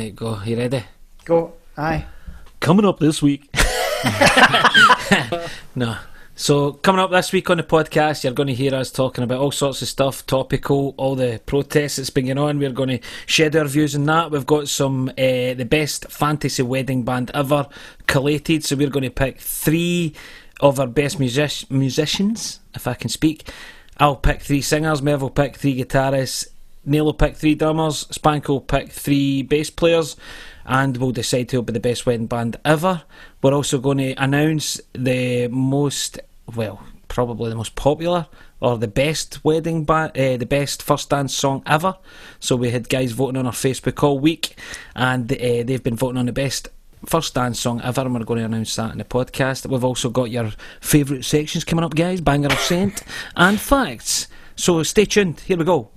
Right, go. You ready? Go. Aye. Coming up this week. no. So, coming up this week on the podcast, you're going to hear us talking about all sorts of stuff, topical, all the protests that's been going on. We're going to shed our views on that. We've got some, uh, the best fantasy wedding band ever collated. So, we're going to pick three of our best music- musicians, if I can speak. I'll pick three singers, Merv will pick three guitarists, Neil will pick three drummers, Spank will pick three bass players, and we'll decide who'll be the best wedding band ever. We're also going to announce the most, well, probably the most popular or the best wedding band, uh, the best first dance song ever. So we had guys voting on our Facebook all week, and uh, they've been voting on the best first dance song ever, and we're going to announce that in the podcast. We've also got your favourite sections coming up, guys banger of saint and facts. So stay tuned. Here we go.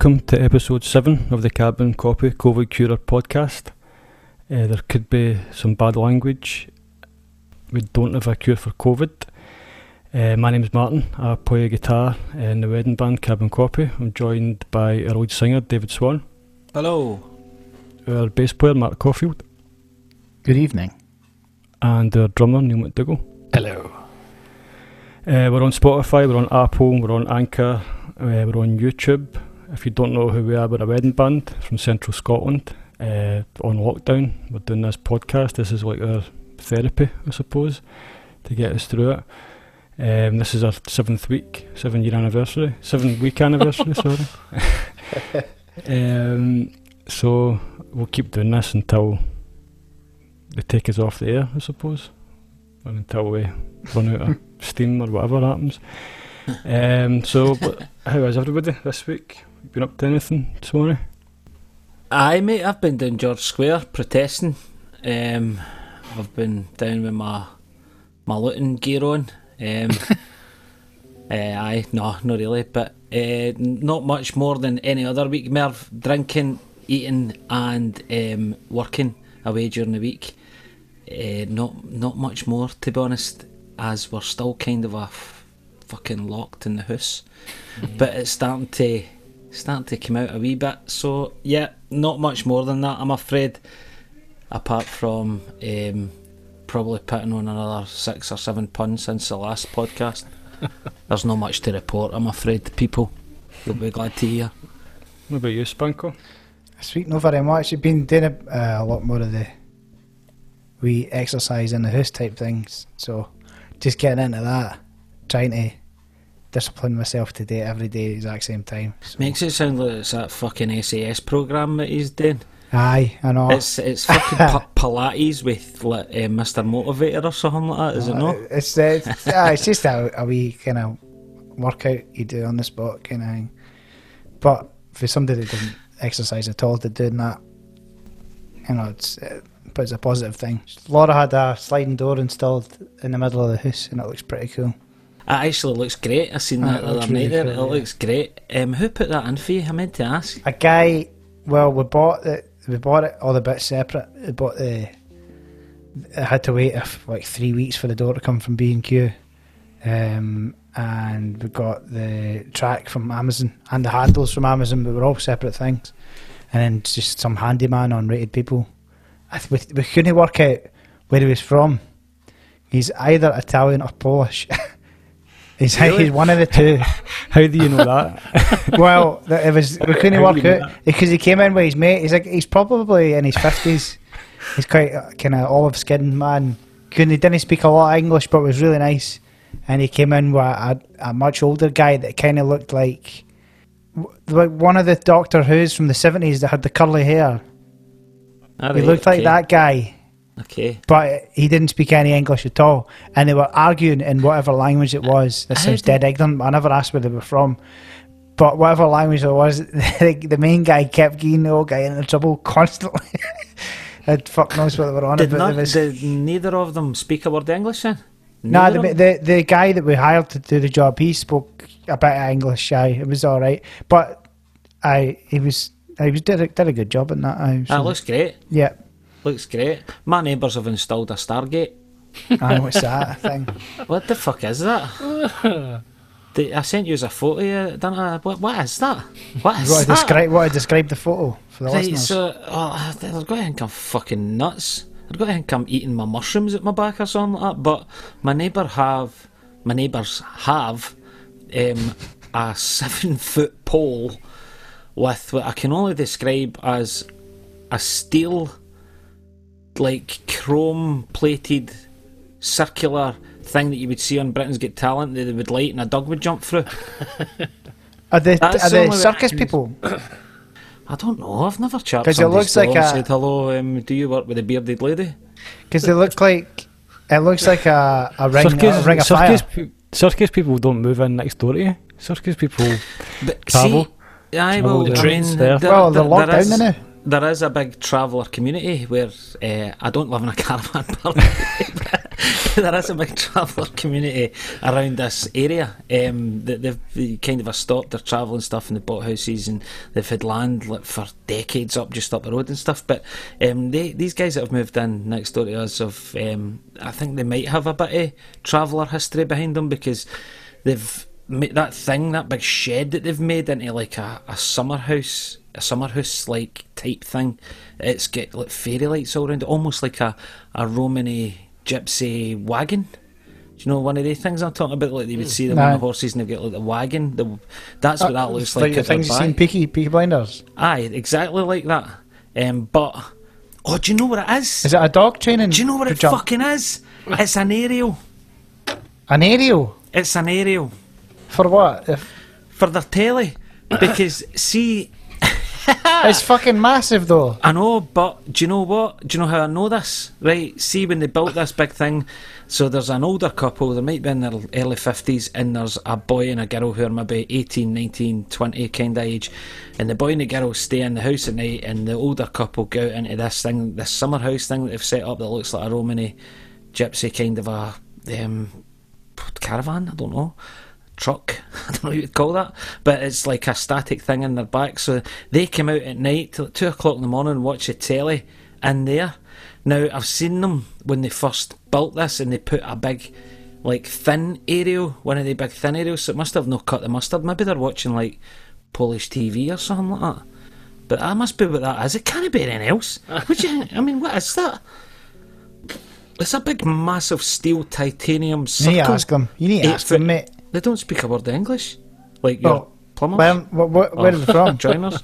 Welcome to episode 7 of the Cabin Copy COVID Curer podcast. Uh, there could be some bad language. We don't have a cure for COVID. Uh, my name is Martin. I play guitar in the wedding band Cabin Copy. I'm joined by our lead singer David Swan, Hello. our bass player Mark Caulfield, Good evening. and our drummer Neil McDougall. Hello. Uh, we're on Spotify, we're on Apple, we're on Anchor, uh, we're on YouTube. If you don't know who we are, we're a wedding band from Central Scotland. Uh, on lockdown, we're doing this podcast. This is like our therapy, I suppose, to get us through it. Um, this is our seventh week, seven year anniversary, seven week anniversary. sorry. um, so we'll keep doing this until they take us off the air, I suppose, or until we run out of steam or whatever happens. Um, so, but how is everybody this week? Been up to anything, Swanee? Aye, mate. I've been down George Square protesting. Um, I've been down with my my Luton gear on. Um, uh, aye, no, not really, but uh, not much more than any other week. Merv drinking, eating, and um, working away during the week. Uh, not not much more, to be honest, as we're still kind of a f- fucking locked in the house. But it's starting to starting to come out a wee bit. So yeah, not much more than that, I'm afraid. Apart from um, probably putting on another six or seven puns since the last podcast. There's not much to report, I'm afraid. the People, you'll be glad to hear. What about you, Spanko? This week, not very much. You've been doing a, uh, a lot more of the wee exercise in the house type things. So, just getting into that, trying to discipline myself to do it every day at the exact same time. So- Makes it sound like it's that fucking SAS program that he's doing. Aye, I know. It's it's fucking Pilates with like, uh, Mr. Motivator or something like that, is it Uh, not? It's uh, it's, aye, it's just a, a wee kind of workout you do on the spot kind of thing. But for somebody that doesn't exercise at all, to doing that, you know, it's uh, but it's a positive thing. Laura had a sliding door installed in the middle of the house, and it looks pretty cool. It actually looks great. I seen that the other night really there. cool, it yeah. looks great. Um, who put that in for you? I meant to ask. A guy, well, we bought it. We bought it all the bits separate. We bought the. I had to wait if, like three weeks for the door to come from B and Q, um, and we got the track from Amazon and the handles from Amazon, but we're all separate things. And then just some handyman on Rated People. I th- we, we couldn't work out where he was from. He's either Italian or Polish. he's, he's one of the two. How do you know that? well, it was we couldn't How work out because he came in with his mate. He's like he's probably in his fifties. he's quite kind of olive skinned man. Couldn't he didn't speak a lot of English, but was really nice. And he came in with a, a much older guy that kind of looked like like one of the Doctor Who's from the seventies that had the curly hair. All he looked like okay. that guy. Okay. but he didn't speak any English at all. And they were arguing in whatever language it was. This sounds dead ignorant, but I never asked where they were from. But whatever language it was, the, the main guy kept getting the old guy into trouble constantly. and fuck knows what they were on Did, about. not, was- did neither of them speak a word of English then? Nah, the, the the guy that we hired to do the job, he spoke a bit of English. Aye, it was all right, but I he was he was did a, did a good job in that. Ah, so- looks great. yeah. Looks great. My neighbours have installed a Stargate. Aye, what's that thing? What the fuck is that? The- I sent you a photo, uh, didn't I? What, what is that? What is You that? describe what to describe the photo for the Right, listeners? so oh, they're going to think I'm fucking nuts. They're going to think I'm eating my mushrooms at my back or something like that. But my neighbour have, my neighbours have, um, a seven foot pole with what I can only describe as a steel, like chrome plated, circular thing that you would see on Britain's Got Talent that they would light and a dog would jump through. Are they, That's are the they circus people? I don't know. I've never chatted 'Cause it somebody's looks like a- said hello. Um, do you work with a bearded lady? Because they look like it looks like a, a ring, a circus, ring of fire. circus, pe- circus people don't move in next door to you. Circus people. But Travel. see, aye, Travel well, down train. there. Well, they're locked there is- down now. There is a big traveller community where uh, I don't live in a caravan park. there is a big traveller community around this area. Um, that they've kind of stopped their travel and stuff, and they bought houses and they've had land for decades up just up the road and stuff. But um, they, these guys that have moved in next door to us have, um, I think they might have a bit of traveller history behind them because they've that thing, that big shed that they've made into like a, a summer house, a summer house like type thing. It's got like fairy lights all around it, almost like a, a Romany gypsy wagon. Do you know one of the things I'm talking about? Like you would see them on Aye. the horses and they've got like the wagon. The, that's what that looks Uh, like like. the things you seen back. Peaky, Peaky Blinders. Aye, exactly like that. Um, but oh, do you know what it is? Is it a dog training? do you know what it jump? fucking is? It's an aerial. An aerial It's an aerial. For what? If, for their telly because see it's fucking massive though. I know but do you know what do you know how I know this right see when they built this big thing so there's an older couple they might be in their early 50s and there's a boy and a girl who are maybe 18 19 20 kind of age and the boy and the girl stay in the house at night and the older couple go out into this thing this summer house thing that they've set up that looks like a Romany gypsy kind of a um, caravan I don't know truck. I don't know what you'd call that, but it's like a static thing in their back. So they come out at night till two o'clock in the morning and watch the telly in there. Now I've seen them when they first built this and they put a big, like thin aerial, one of the big thin aerials. So it must have no cut the mustard. Maybe they're watching like Polish TV or something like that. But that must be what that is. It can't be anything else. Would you? I mean, what is that? It's a big, massive steel titanium You need to ask them. You need to ask them, mate. They don't speak a word of English, like your Oh, plumbers. Where, where, where, where are they from? Joiners.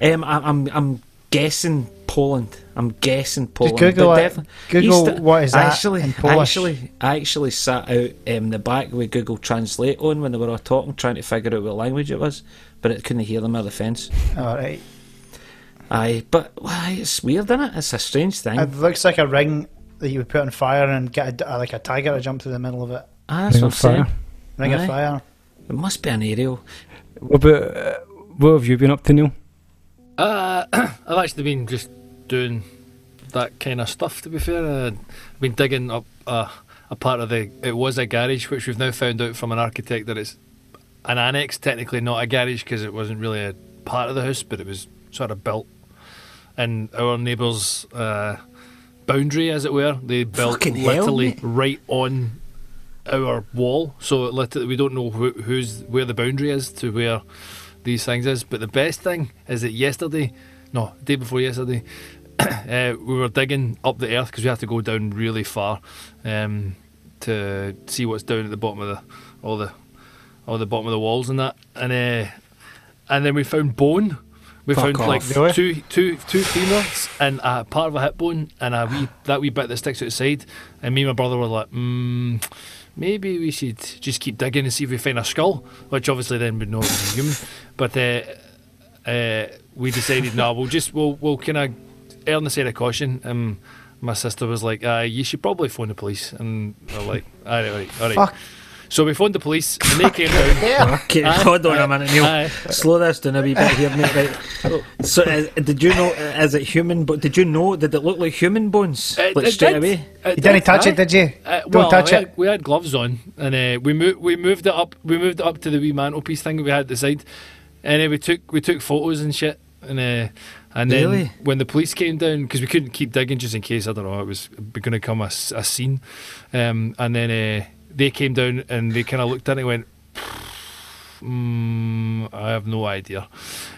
um, I, I'm I'm guessing Poland. I'm guessing Poland. Google but it. Google East- what is that actually, in Polish. Actually, I actually sat out um, the back with Google Translate on when they were all talking, trying to figure out what language it was, but it couldn't hear them over the fence. All right. Aye, but why? It's weird, isn't it? It's a strange thing. It looks like a ring that you would put on fire and get a, like a tiger to jump through the middle of it. ah, that's Ring what I'm of Fire. Saying. Ring Aye. of fire. It must be an aerial. What about uh, what have you been up to, Neil? Uh, I've actually been just doing that kind of stuff. To be fair, uh, I've been digging up uh, a part of the. It was a garage, which we've now found out from an architect that it's an annex, technically not a garage because it wasn't really a part of the house, but it was sort of built in our neighbours' uh, boundary, as it were. They built Fucking literally mate. right on our wall, so literally, we don't know who, who's where the boundary is to where these things is. But the best thing is that yesterday, no, day before yesterday, uh, we were digging up the earth because we have to go down really far um, to see what's down at the bottom of the all the all the bottom of the walls and that, and uh, and then we found bone. We Fuck found like off. Really? two two two femurs and a part of a hip bone and a wee that wee bit that sticks outside. And me and my brother were like, mm, maybe we should just keep digging and see if we find a skull, which obviously then would not be human. But uh, uh, we decided, no, we'll just we'll we'll kind of err on the side of caution. Um, my sister was like, uh, "You should probably phone the police." And we're like, "All right, all right, all right." Fuck. So we phoned the police, and they came down. Yeah. Okay, Aye. hold on a minute, Neil. Aye. Slow this down a wee bit here, mate. Right. So, uh, did you know? Uh, is it human? But did you know? Did it look like human bones? It- like it straight did. away. It You didn't did, touch aye. it, did you? Uh, Don't well, touch we it. Had, we had gloves on, and uh, we moved we moved it up. We moved it up to the wee mantelpiece thing that we had at the side, and uh, we took we took photos and shit. And uh, and then Really? when the police came down, because we couldn't keep digging just in case I don't know it was going to come a scene, um, and then uh, they came down and they kind of looked at it and went. Mm, I have no idea.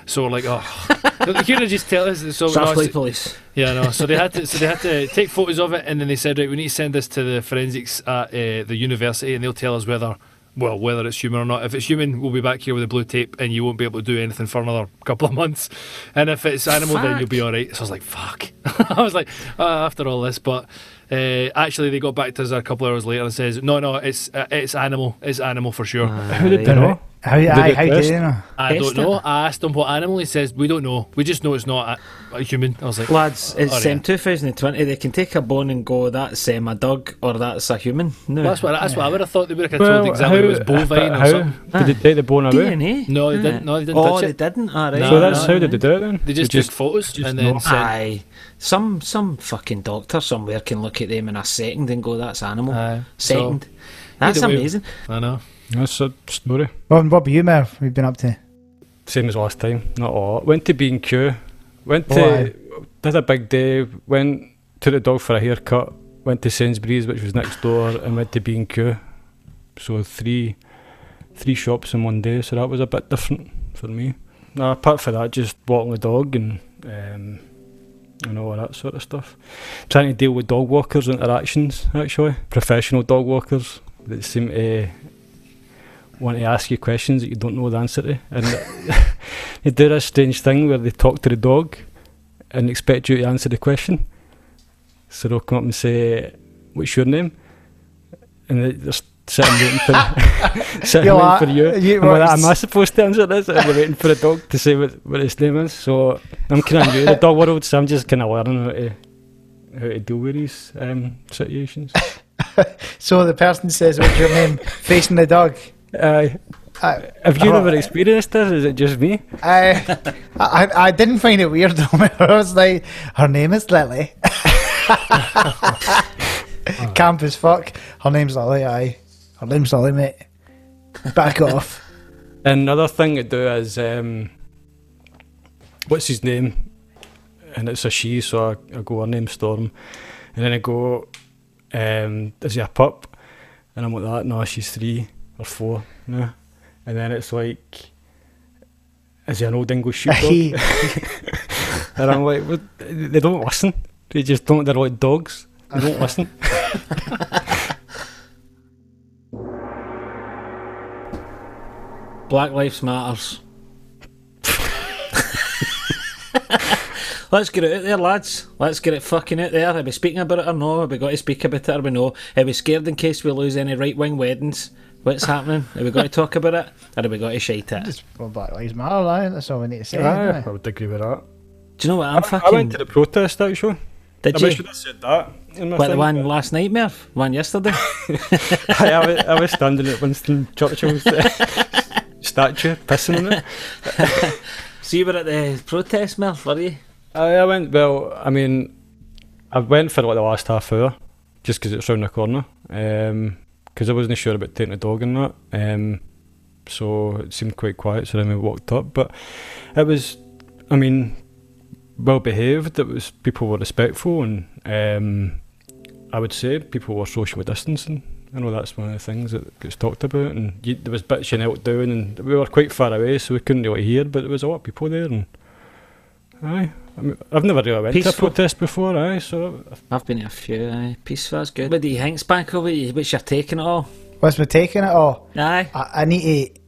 So we're like, oh, you could have just tell us. So no, so- police. yeah, no. So they had to, so they had to take photos of it, and then they said, right, we need to send this to the forensics at uh, the university, and they'll tell us whether, well, whether it's human or not. If it's human, we'll be back here with a blue tape, and you won't be able to do anything for another couple of months. And if it's animal, then you'll be all right. So I was like, fuck. I was like, uh, after all this, but. Uh, actually, they got back to us a couple of hours later and says, "No, no, it's uh, it's animal, it's animal for sure." How did Aye. they know? How, Did aye, how do test? you know? I don't know. I asked him what animal. He says, "We don't know. We just know it's not a, a human." I was like, Lads, it's Oh, yeah. um, 2020. They can take a bone and go, that's um, a dog or that's a human. No. Well, that's what that's what I would have thought. They would have Well, told exactly how- it was bovine but or how something. did they take the bone away? DNA. No, they didn't. No, they didn't Oh, touch they it. didn't. All right. No, So that's no, how did they do it then? They just, They took photos just and then sent. Aye. Some some fucking doctor somewhere can look at them in a second and go, that's animal. Aye. So, second. that's either way- amazing. I know. That's a story. Well, and what about you, Merv? We've been up to. Same as last time. Not a lot. Went to B and Q. Went Oh, to aye. did a big day. Went to the dog for a haircut. Went to Sainsbury's, which was next door, and went to B and Q. So three three shops in one day. So that was a bit different for me. No, apart from that, just walking the dog and um, and all that sort of stuff. Trying to deal with dog walkers interactions. Actually, professional dog walkers that seem to want to ask you questions that you don't know the answer to, and they do this strange thing where they talk to the dog and expect you to answer the question. So they'll come up and say, "What's your name?" And they- they're sitting waiting for sitting waiting like- for you. you- I'm like, am I supposed to answer this? And they're waiting for the dog to say what, what its name is. So I'm kind of new to the dog world, so I'm just kind of learning how to how to deal with these um, situations. So the person says, "What's your name?" Facing the dog. I, have you Oh. ever experienced this? Is it just me? I, I, I didn't find it weird. though. I was like, "Her name is Lily." Camp as fuck. Her name's Lily. Aye. Her name's Lily, mate. Back off. Another thing to do is, um, what's his name? And it's a she, so I, I go, her name's Storm. And then I go, um, is he a pup? And I'm like that, no, she's three or four now. And then it's like, is he an old English sheepdog? And I'm like, what? they don't listen. They just don't, they're like dogs. They don't listen. Black Lives Matters. Let's get it out there, lads. Let's get it fucking out there. Are we speaking about it or no? Have we got to speak about it or we know? Are we scared in case we lose any right wing weddings? What's happening? Are we got to talk about it? Or have we got to shite it? Just well, Black Lives Matter. Aye. That's all we need to say. Aye, aye. I would agree with that. Do you know what I'm I, I went to the protest actually. Did I you? I should have said that. In my What, the one but- last night, Merv? One yesterday? I, I, was, I was standing at Winston Churchill's uh, statue, pissing on it. So you were at the protest, Merv, were you? I, I went, well, I mean, I went for like the last half hour, just because it's round the corner, because I wasn't sure about taking the dog and that. Um, so it seemed quite quiet, so then we walked up. But it was, I mean, well behaved. It was people were respectful, and um, I would say people were socially distancing. I know that's one of the things that gets talked about, and you, there was bits you knelt down, and we were quite far away, so we couldn't really hear. But there was a lot of people there, and aye, I mean, I've never really went to a protest before, aye. So I've been to a few, aye. Peaceful, that's good. What do you think's back over you? What's your taking it all? What's me taking it all? Aye. I, I need to.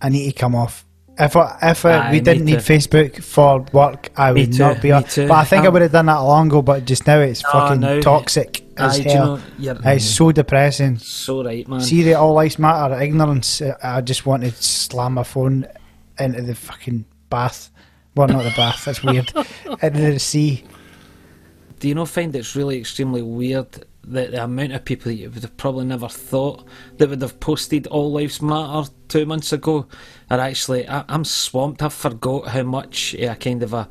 I need to come off. If I, if I, Aye, we didn't need too. Facebook for work, I Me would too, not be on. too. But I think I Um, would have done that long ago. But just now, it's No, fucking now- toxic as Aye, do you hell. know, you're it's so depressing. so right, man. See the all lives matter ignorance. uh, I just want to slam my phone into the fucking bath. Well, not the bath. That's weird. into uh, the sea. do you not find it's really extremely weird that the amount of people that you would have probably never thought that would have posted All Lives Matter two months ago are actually. I, I'm swamped. I've forgot how much a kind of a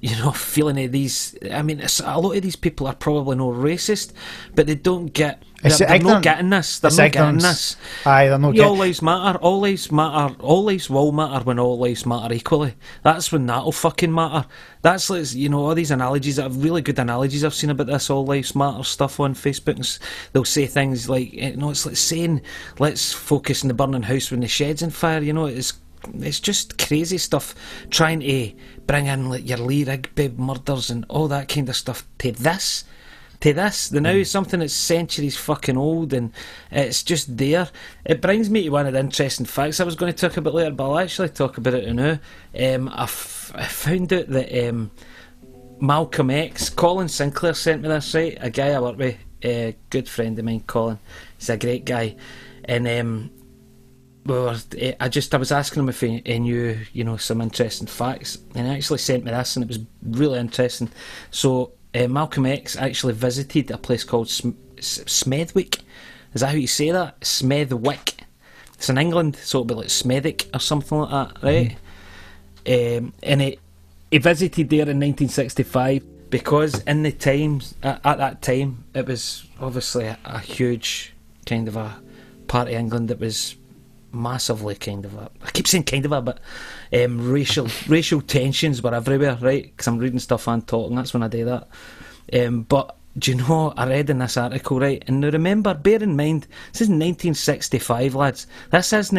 you know, feeling of these. I mean, it's, a lot of these people are probably no racist, but they don't get. It's They're, they're not getting this. They're not getting this. Aye, they're not Yeah, all lives matter. All lives matter. All lives will matter when all lives matter equally. That's when that'll fucking matter. That's like you know all these analogies. That are really good analogies I've seen about this all lives matter stuff on Facebook. And they'll say things like, eh, you know, it's like saying let's focus on the burning house when the shed's on fire." You know, it's it's just crazy stuff trying to bring in like your Lee Rigby murders and all that kind of stuff to this to this. The now is something that's centuries fucking old and it's just there. It brings me to one of the interesting facts I was going to talk about later, but I'll actually talk about it now. Um, I, f- I found out that um, Malcolm X, Colin Sinclair sent me this, right? A guy I work with, a good friend of mine, Colin. He's a great guy. And um, we were, eh, I just I was asking him if he, he knew you know some interesting facts, and he actually sent me this, and it was really interesting. So uh, Malcolm X actually visited a place called Sm- S- Smethwick. Is that how you say that? Smethwick. It's in England, so it'll be like Smethwick or something like that, right? Um, and it, he visited there in 1965 because in the times at, at that time it was obviously a, a huge kind of a part of England that was massively kind of a I keep saying kind of a but um, racial racial tensions were everywhere right? Because I'm reading stuff and talking that's when I do that. Um, but do you know I read in this article right and now remember bear in mind this is 1965 lads. This isn't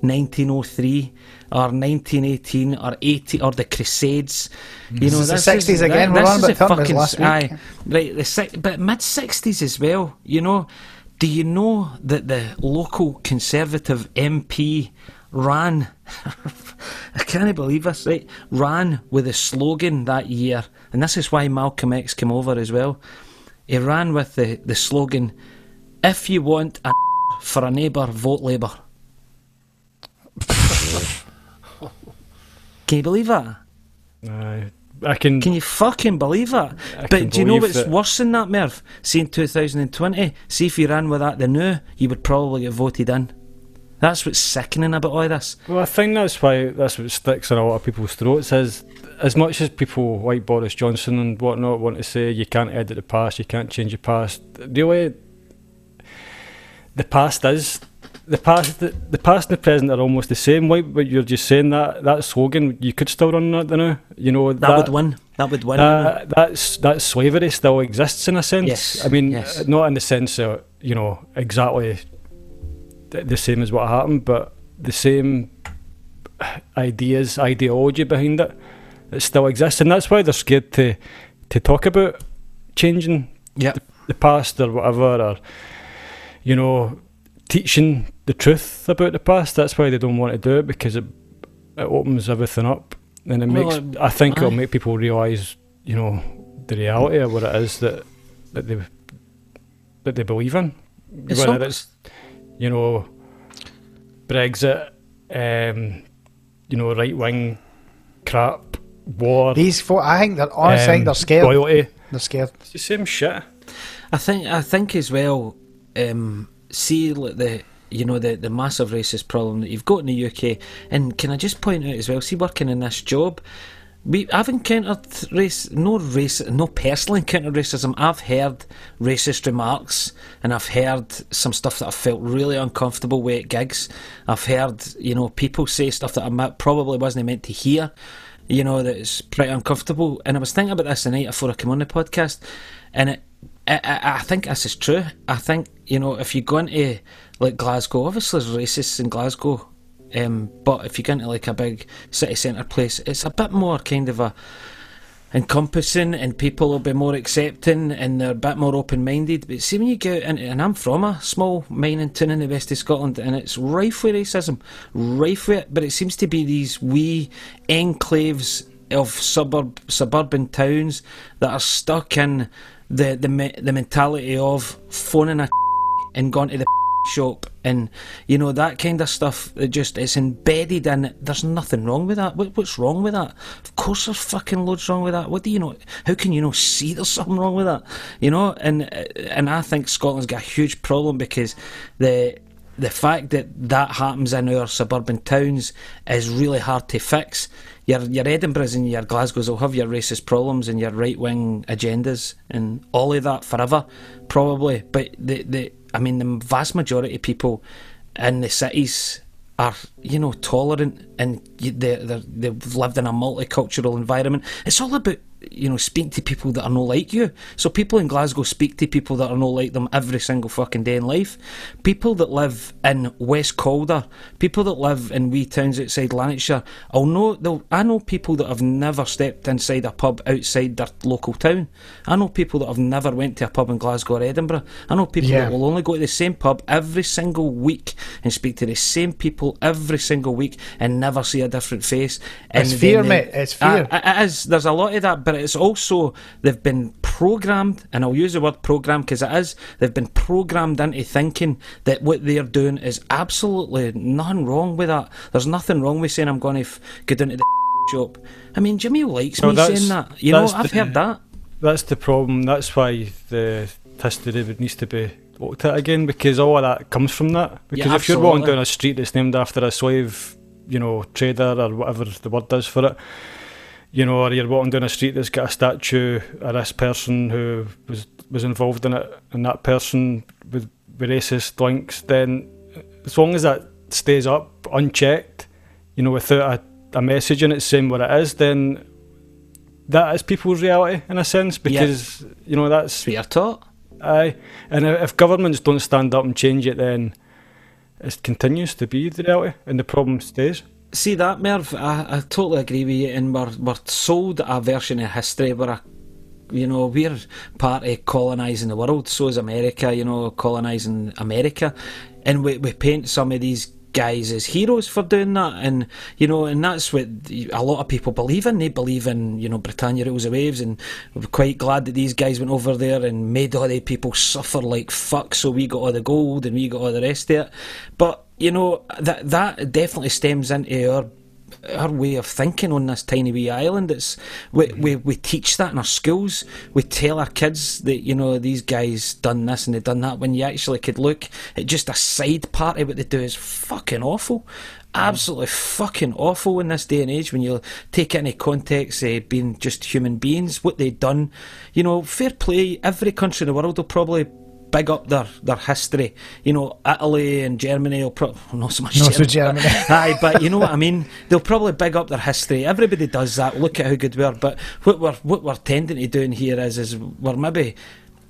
1903 or 1918 or 80 or the Crusades. You know This is the 60s again, we're this on is about fucking- last week. aye, right the but mid 60s as well you know do you know that the local Conservative MP ran? I can't believe this, right? Ran with a slogan that year, and this is why Malcolm X came over as well. He ran with the, the slogan, If you want a for a neighbour, vote Labour. Can you believe that? Aye. I can. Can you fucking believe that? I but do you know what's that- worse than that, Merv? See, in 2020, see if you ran with that the new, you would probably get voted in. That's what's sickening about all this. Well, I think that's why that's what sticks in a lot of people's throats. Is as much as people like Boris Johnson and whatnot want to say you can't edit the past, you can't change the past. Really, the past is the past. The, the past and the present are almost the same. Like what you're just saying that that slogan, you could still run that now. You know That, would win. That would win. that, that's that slavery still exists in a sense. Yes, I mean, yes. uh, not in the sense of you know exactly th- the same as what happened, but the same ideas, ideology behind it, it still exists, and that's why they're scared to to talk about changing yeah. the past or whatever, or you know, teaching the truth about the past. That's why they don't want to do it because it it opens everything up, and it Well, makes. um, I think it'll make people realise, you know, the reality of what it is that that they that they believe in, It's whether it's you know, Brexit, um, you know, right wing crap, war. These four, I think they're honestly, I think um, they're scared. Loyalty. They're scared. It's the same shit. I think I think as well. Um, see like the you know the the massive racist problem that you've got in the UK, and can I just point out as well? See, working in this job, we I've encountered race, no race, no personal encountered racism. I've heard racist remarks, and I've heard some stuff that I felt really uncomfortable with at gigs. I've heard you know people say stuff that I probably wasn't meant to hear. You know that it's pretty uncomfortable, and I was thinking about this the night before I came on the podcast, and it I, I, think this is true. I think you know if you go into like Glasgow, obviously there's racists in Glasgow, um, but if you go into like a big city centre place, it's a bit more kind of a encompassing, and people will be more accepting, and they're a bit more open minded. But see when you get into, and I'm from a small mining town in the west of Scotland, and it's rife with racism, rife with it. But it seems to be these wee enclaves of suburb suburban towns that are stuck in the the the mentality of phoning a and going to the shop and you know that kind of stuff. It just it's embedded in. There's nothing wrong with that. What, what's wrong with that? Of course, there's fucking loads wrong with that. What do you know? How can you know see there's something wrong with that? You know, and and I think Scotland's got a huge problem because the the fact that that happens in our suburban towns is really hard to fix. Your your Edinburghs and your Glasgows will have your racist problems and your right wing agendas and all of that forever, probably. But the the I mean the vast majority of people in the cities are you know tolerant and they they've lived in a multicultural environment. It's all about you know, speak to people that are no like you. So people in Glasgow speak to people that are no like them every single fucking day in life. People that live in West Calder, people that live in wee towns outside Lanarkshire, I'll know. I know people that have never stepped inside a pub outside their local town. I know people that have never went to a pub in Glasgow or Edinburgh. I know people yeah. that will only go to the same pub every single week and speak to the same people every single week and never see a different face. It's fear, mate. It's fear. Uh, it is. There's a lot of that, but it's also they've been programmed, and I'll use the word program because it is. They've been programmed into thinking that what they're doing is absolutely nothing wrong with that. There's nothing wrong with saying I'm going to f- go down to the shop. I mean, Jimmy likes me saying that. You know, I've the, heard that. That's the problem. That's why the history needs to be looked at again because all of that comes from that. Because yeah, if you're walking down a street that's named after a slave, you know, trader or whatever the word is for it you know, or you're walking down a street that's got a statue of this person who was was involved in it, and that person with, with racist links, then as long as that stays up unchecked, you know, without a, a message in it saying what it is, then that is people's reality in a sense because yep. you know that's what you're taught. Aye, and if governments don't stand up and change it, then it continues to be the reality, and the problem stays see that, Merv, I, I totally agree with you. And we're, we're sold a version of history where, a, you know, we're part of colonising the world. So is America, you know, colonising America. And we, we paint some of these guys as heroes for doing that, and you know, and that's what a lot of people believe in. They believe in you know Britannia rules the waves, and we're quite glad that these guys went over there and made all the people suffer like fuck. So we got all the gold and we got all the rest of it. But you know that that definitely stems into our our way of thinking on this tiny wee island. It's we, we we teach that in our schools. We tell our kids that you know these guys done this and they done that. When you actually could look at just a side part of what they do is fucking awful. Absolutely fucking awful in this day and age when you take any context, uh, being just human beings, what they've done. You know, fair play. Every country in the world will probably big up their, their history. You know, Italy and Germany will probably not so much not Germany, so Germany. aye, but you know what I mean. They'll probably big up their history. Everybody does that. Look at how good we are. But what we're what we're tending to do here is is we're maybe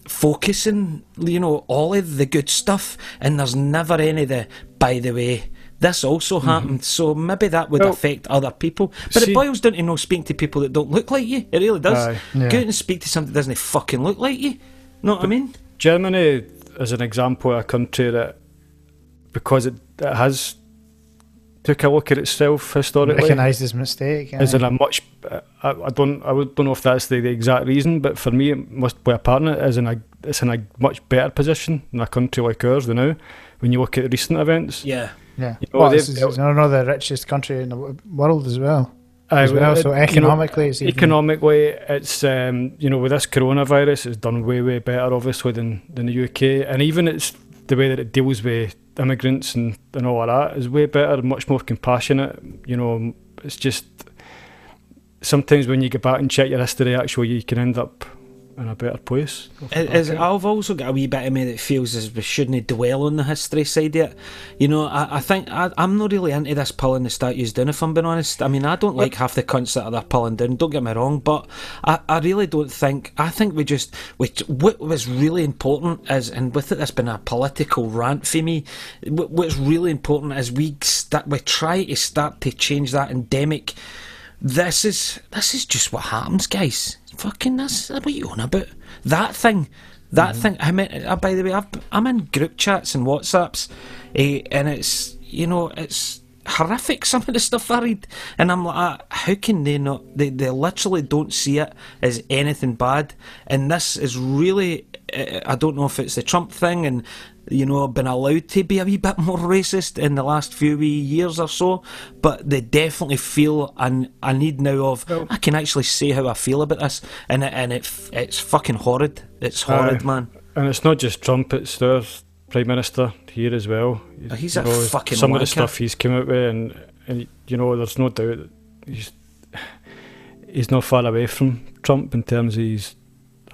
focusing, you know, all of the good stuff, and there's never any of the by the way. This also mm-hmm. happened, so maybe that would well, affect other people. But see, it boils down to no speaking to people that don't look like you. It really does. yeah. Go out and speak to somebody that doesn't fucking look like you. Know what but, I mean? Germany is an example of a country that, because it, it has took a look at itself historically, recognised his mistake, is in a much. I, I don't. I don't know if that's the, the, exact reason, but for me, it must play a part in it. Is in a. It's in a much better position in a country like ours than now. When you look at recent events, yeah, yeah. You know, well, it's, it's another richest country in the world as well as well. So economically, it's economically, it's um, you know with this coronavirus, it's done way way better, obviously than than the UK, and even it's the way that it deals with immigrants and and all of that is way better, much more compassionate. You know, it's just sometimes when you get back and check your history, actually, you can end up in a better place. Is, I've also got a wee bit of me that feels as we shouldn't dwell on the history side yet. You know, I, I think I, am not really into this pulling the statues down. If I'm being honest, I mean I don't like half the cunts that are pulling down. Don't get me wrong, but I, I really don't think. I think we just which what was really important is, and with it, there's been a political rant for me. What's really important is we start we try to start to change that endemic. This is this is just what happens, guys fucking that's what you on about. That thing, that mm-hmm. thing. I mean, uh, by the way, i am in group chats and WhatsApps, uh, and it's you know it's horrific some of the stuff I read, and I'm like, ah, how can they not? They they literally don't see it as anything bad, and this is really. Uh, I don't know if it's the Trump thing, and you know, been allowed to be a wee bit more racist in the last few wee years or so, but they definitely feel an, a need now of Well- I can actually say how I feel about this, and it, and it it's fucking horrid. It's horrid, Aye. man. And it's not just Trump; it's their prime minister here as well. Oh, he's You a fucking some of the stuff he's come out with, and, and you know, there's no doubt that he's he's not far away from Trump in terms of his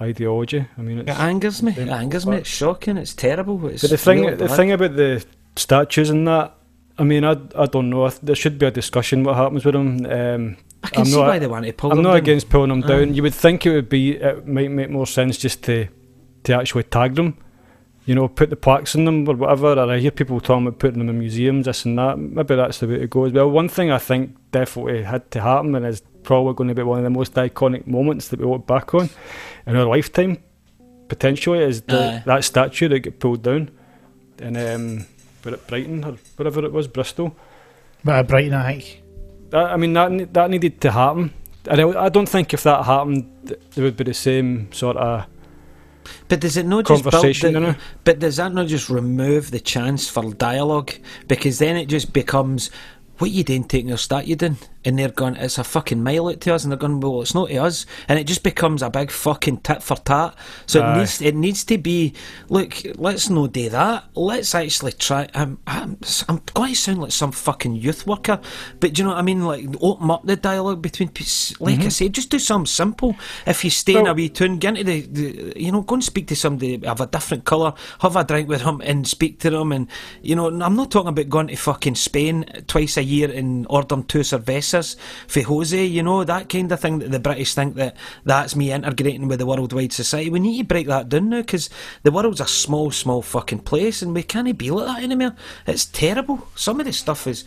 ideology. I mean, it's, It angers me. It angers me. It's shocking. It's terrible. It's But the thing, the bad. thing about the statues and that, I mean, I, I don't know. I th- There should be a discussion what happens with them. Um, I can I'm see not- why they want to pull I'm them not down. against pulling them Aye. down. You would think it would be, it might make more sense just to to actually tag them. You know, put the plaques in them or whatever. Or I hear people talking about putting them in museums, this and that. Maybe that's the way to go as well. One thing I think definitely had to happen and is probably going to be one of the most iconic moments that we look back on in our lifetime, potentially, is the, Aye. that statue that got pulled down in um, where at Brighton or wherever it was, Bristol. But at Brighton, I think. That, I mean, that that needed to happen. And I, I don't think if that happened, th- there would be the same sort of But does it not just build conversation. the- you know? But does that not just remove the chance for dialogue? Because then it just becomes, what you doing taking your statue doing? And they're going, it's a fucking mile out to us, and they're going, well, it's not to us, and it just becomes a big fucking tit for tat. So it needs it needs to be. Look, let's not do that. Let's actually try. I'm, I'm, I'm going to sound like some fucking youth worker, but do you know what I mean? Like open up the dialogue between. Like I mm-hmm. say, just do something simple. If you stay in a Well- wee tune, get into the, the, you know, go and speak to somebody of a different colour, have a drink with him, and speak to them. And you know, I'm not talking about going to fucking Spain twice a year and ordering two cervezas for Jose. You know that kind of thing that the British think that that's me integrating with the worldwide society. We need to break that down now because the world's a small, small fucking place, and we can't be like that anymore. It's terrible. Some of the stuff is.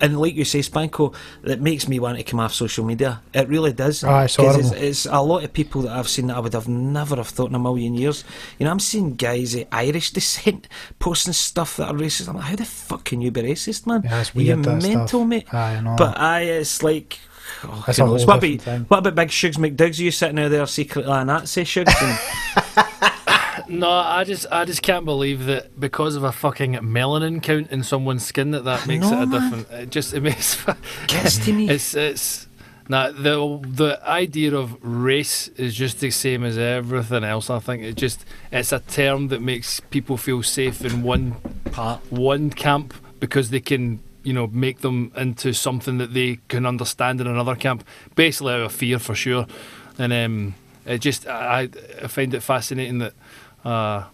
And like you say, Spanko, that makes me want to come off social media. It really does. Ah, it's horrible. it's a lot of people that I've seen that I would have never have thought in a million years. You know, I'm seeing guys of Irish descent posting stuff that are racist. I'm like, how the fuck can you be racist, man? Yeah, it's Are you weird, mental, stuff. mate? Aye, I know. But I, it's like. Oh, That's a whole what, about, thing. what about Big Shugs McDougs? You sitting out there secretly a Nazi, Shugs? No, I just I just can't believe that because of a fucking melanin count in someone's skin that that makes know, it a man. different. It just it makes gets to me. it's it's nah, the the idea of race is just the same as everything else. I think it just it's a term that makes people feel safe in one part. one camp because they can you know make them into something that they can understand in another camp basically out of fear for sure and um it just i i find it fascinating that uh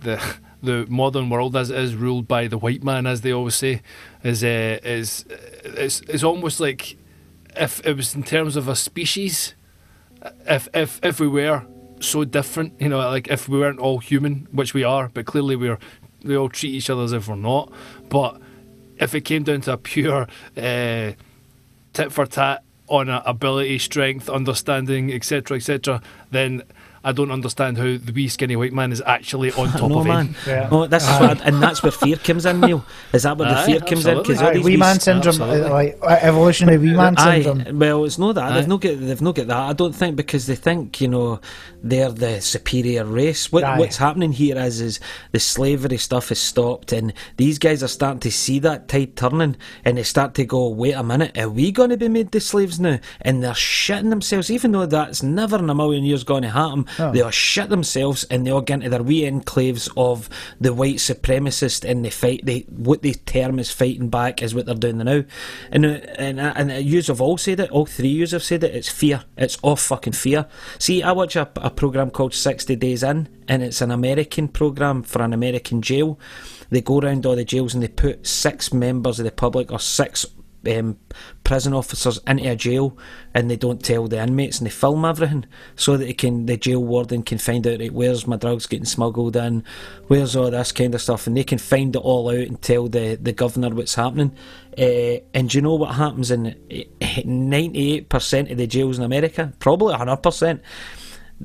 the the modern world as it is ruled by the white man as they always say is uh, is it's, it's almost like if it was in terms of a species if if if we were so different, you know, like if we weren't all human, which we are, but clearly we're we all treat each other as if we're not. But if it came down to a pure uh, tit for tat on ability, strength, understanding, etc., etc., then I don't understand how the wee skinny white man is actually on top no, of man. him. Yeah. Oh, this is Aye. what, and that's where fear comes in, Neil. Is that where the fear comes in? absolutely. all Aye, these wee man syndrome, absolutely. uh, like uh, evolutionary wee man Aye, syndrome. well, it's not that Aye. they've not get they've not get that. I don't think because they think you know they're the superior race. What what's happening here is is the slavery stuff is stopped, and these guys are starting to see that tide turning, and they start to go, wait a minute, are we going to be made the slaves now? And they're shitting themselves, even though that's never in a million years going to happen. Oh. They all shit themselves, and they all get into their wee enclaves of the white supremacist, and they fight. They what they term as fighting back is what they're doing now, and uh, and uh, and yous have all said it. All three yous have said it. It's fear. It's all fucking fear. See, I watch a, a program called Sixty Days In, and it's an American program for an American jail. They go around all the jails and they put six members of the public or six um, prison officers into a jail and they don't tell the inmates and they film everything so that can the jail warden can find out right, where's my drugs getting smuggled in? Where's all this kind of stuff? And they can find it all out and tell the, the governor what's happening. Uh, and you know what happens in eh, 98% of the jails in America? Probably 100%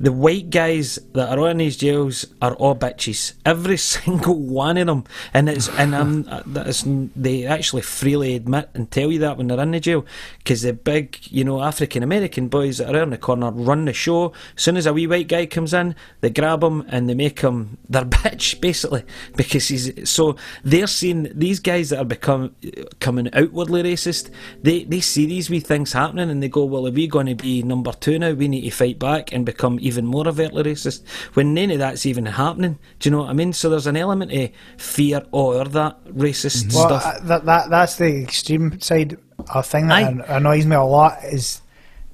the white guys that are on these jails are all bitches. Every single one of them, and it's and I'm uh, that's they actually freely admit and tell you that when they're in the jail because the big you know African American boys that are around the corner run the show. As soon as a wee white guy comes in, they grab him and they make him their bitch basically because he's so they're seeing these guys that are become coming outwardly racist. They they see these wee things happening and they go, well, are we're going to be number two now, we need to fight back and become even more overtly racist when none of that's even happening. Do you know what I mean? So there's an element of fear or that racist Mm-hmm. Well, stuff. uh, that, that that's the extreme side. A thing that Aye. an- annoys me a lot is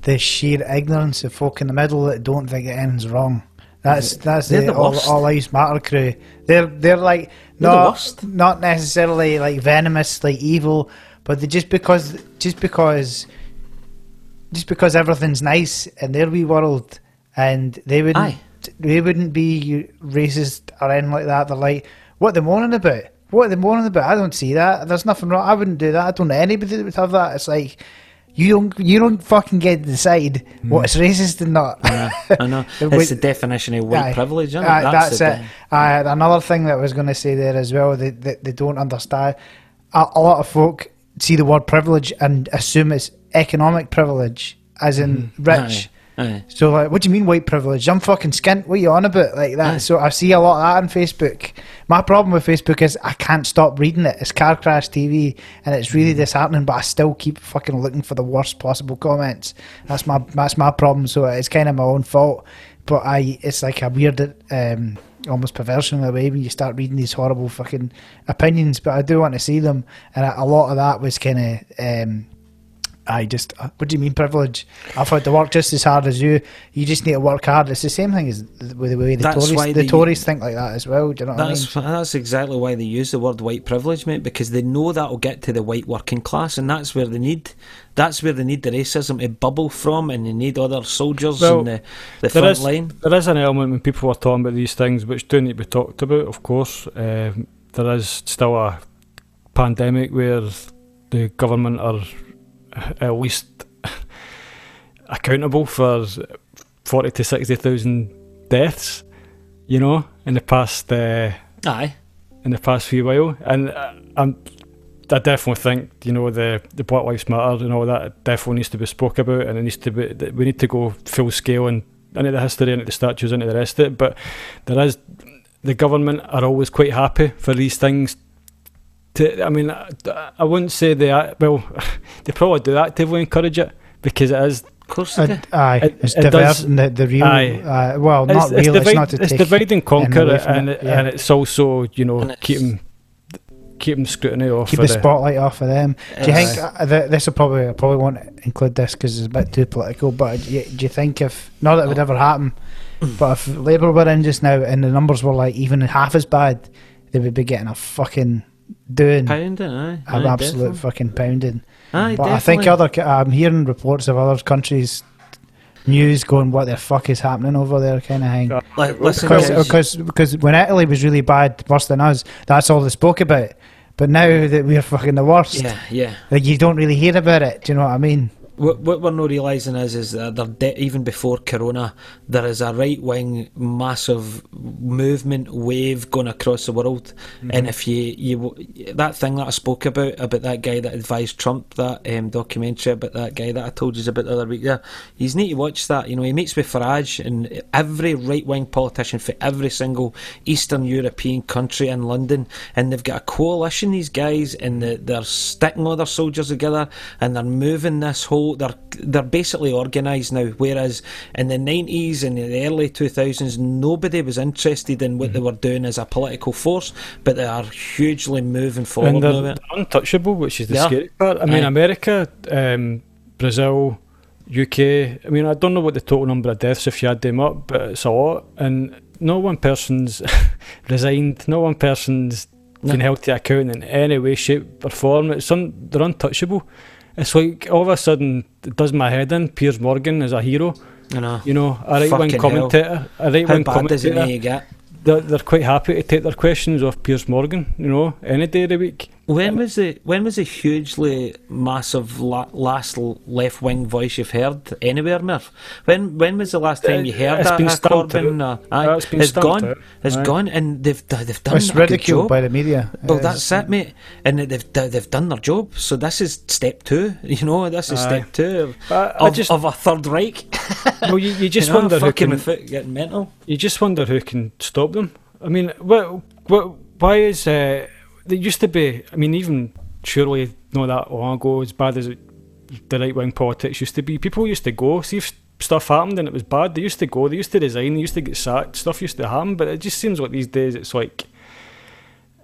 the sheer ignorance of folk in the middle that don't think it ends wrong. That's that's the, the all, worst. all lives matter crew. They're they're like They're the not worst. not necessarily like venomous, like evil, but they just because just because just because everything's nice in their wee world, and they wouldn't Aye. they wouldn't be racist or anything like that. They're like, what are they moaning about? What are they moaning about? I don't see that. There's nothing wrong. I wouldn't do that. I don't know anybody that would have that. It's like you don't you don't fucking get to decide mm. what's racist and not. I know, I know. The It's way- the definition of white Aye. privilege, isn't it? Aye, that's, the it. Aye, another thing that I was going to say there as well that they, they don't understand. A, a lot of folk see the word privilege and assume it's economic privilege, as in mm-hmm. rich. Aye. So like, what do you mean white privilege? I'm fucking skint. What are you on about like that? Aye. So I see a lot of that on Facebook. My problem with Facebook is I can't stop reading it. It's car crash TV, and it's really disheartening. But I still keep fucking looking for the worst possible comments. That's my that's my problem. So it's kind of my own fault. But I, it's like a weird, um, almost perversion in a way when you start reading these horrible fucking opinions. But I do want to see them, and a, a lot of that was kind of. Um, I just, uh, what do you mean privilege? I've had to work just as hard as you. You just need to work hard. It's the same thing as the way the, way the That's Tories, why the they- Tories think like that as well. Do you know what That's I mean? that's exactly why they use the word white privilege, mate, because they know that'll get to the white working class, and that's where they need that's where they need the racism to bubble from, and they need other soldiers Well, in the, the front is, line. there is an element when people are talking about these things which do need to be talked about, of course. Um, there is still a pandemic where the government are at least accountable for 40 to 60,000 deaths, you know, in the past uh, Aye, in the past few while. And uh, I'm, I definitely think, you know, the, the Black Lives Matter and all that definitely needs to be spoke about and it needs to be, we need to go full scale and into the history, into the statues, into the rest of it. But there is, the government are always quite happy for these things. To, I mean, I, I wouldn't say they, are- well, they probably do actively encourage it because it is of course they do. Uh, aye, It- it's it does- diverting the, the real. Aye. Uh, well, not real. It's, divide- not to it's take. divide and conquer, away it, and, it, it, yeah. and it's also you know And it's- keeping keeping scrutiny off Keep of the spotlight off of them. Do you Aye. think uh, th- this will probably I probably won't include this because it's a bit too political? But do you, do you think if not that it would ever happen, but if Labour were in just now and the numbers were like even half as bad, they would be getting a fucking doing Pounding, aye, an aye, absolute definitely. fucking pounding. Aye, But I think other I'm hearing reports of other countries news going what the fuck is happening over there kind of thing. Yeah. Like, listen, Because, because because when Italy was really bad, worse than us, that's all they spoke about. But now that we're fucking the worst, yeah, yeah. like you don't really hear about it. Do you know what I mean? What, what we're not realising is, is that de- even before Corona, there is a right wing massive movement wave going across the world. And if you you that thing that I spoke about about that guy that advised Trump that um, documentary about that guy that I told you about the other week there, you need to watch that. You know, he meets with Farage and every right wing politician for every single Eastern European country in London, and they've got a coalition. These guys and the, they're sticking all their soldiers together and they're moving this whole. They're they're basically organised now. Whereas in the nineties and the early two thousands, nobody was interested in what they were doing as a political force, but they are hugely moving forward and they're, they're untouchable, which is the are. scary part. I mean. America, um, Brazil, UK. I mean, I don't know what the total number of deaths if you add them up, but it's a lot. And no one person's resigned. No one person's No. been held to account in any way, shape, or form. It's un, they're untouchable. It's like all of a sudden it does my head in. Piers Morgan is a hero. You know, You know, a right wing Fucking hell. commentator. A right how wing bad does it commentator they're, they're quite happy to take their questions off Piers Morgan, you know, any day of the week. When was the when was the hugely massive la- last left wing voice you've heard anywhere, Murph? When when was the last time you heard It's that? been Corbyn? Uh, Uh, it's been it's gone. out. It's gone, and they've they've done It's ridiculed job. by the media. Well, that's it, mate. And they've they've done their job. So this is step two. You know, this is Aye. step two of, I, I just, of a third Reich. well, you, you just you know, wonder who can, getting mental. you just wonder who can stop them. I mean, what, what, why is uh, there used to be? I mean, even surely not that long ago, as bad as it, the right wing politics used to be, people used to go see if stuff happened and it was bad. They used to go, they used to resign, they used to get sacked. Stuff used to happen, but it just seems like these days it's like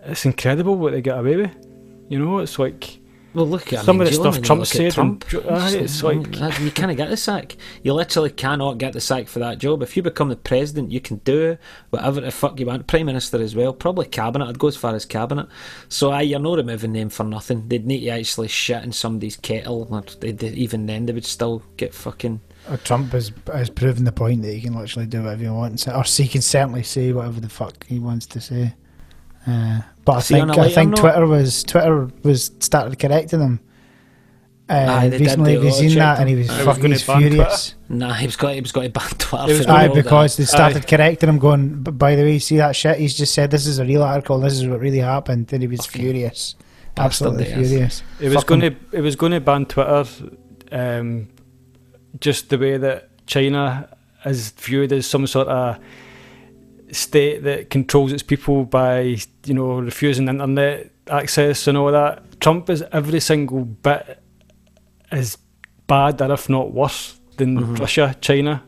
it's incredible what they get away with. You know, it's like Well, look at Some I of the do stuff Trump look said and Trump. Ju- it's like- you can't get the sack. You literally cannot get the sack for that job. If you become the president, you can do whatever the fuck you want. Prime minister as well, probably cabinet. I'd go as far as cabinet. So aye, you're not removing them for nothing. They'd need to actually shit in somebody's kettle. Or they, they, even then, they would still get fucking. Uh, Trump has has proven the point that he can literally do whatever he wants, or he can certainly say whatever the fuck he wants to say. Uh, but I See, think a I lighter think note- Twitter was Twitter was started correcting him. Uh, Aye, recently, do have you a lot of seen that? checking. And he was He was fucking gonna he's ban furious. Nah, he was got he was got to ban Twitter. He was for gonna- Aye, all that. because they started Aye. correcting him, going. By the way, see that shit? He's just said this is a real article. and This is what really happened, and he was Fucking furious, bastard absolutely furious. It was going to it was going to ban Twitter, um, just the way that China is viewed as some sort of state that controls its people by you know refusing internet access and all that. Trump is every single bit as bad, or if not worse, than Mhm. Russia, China.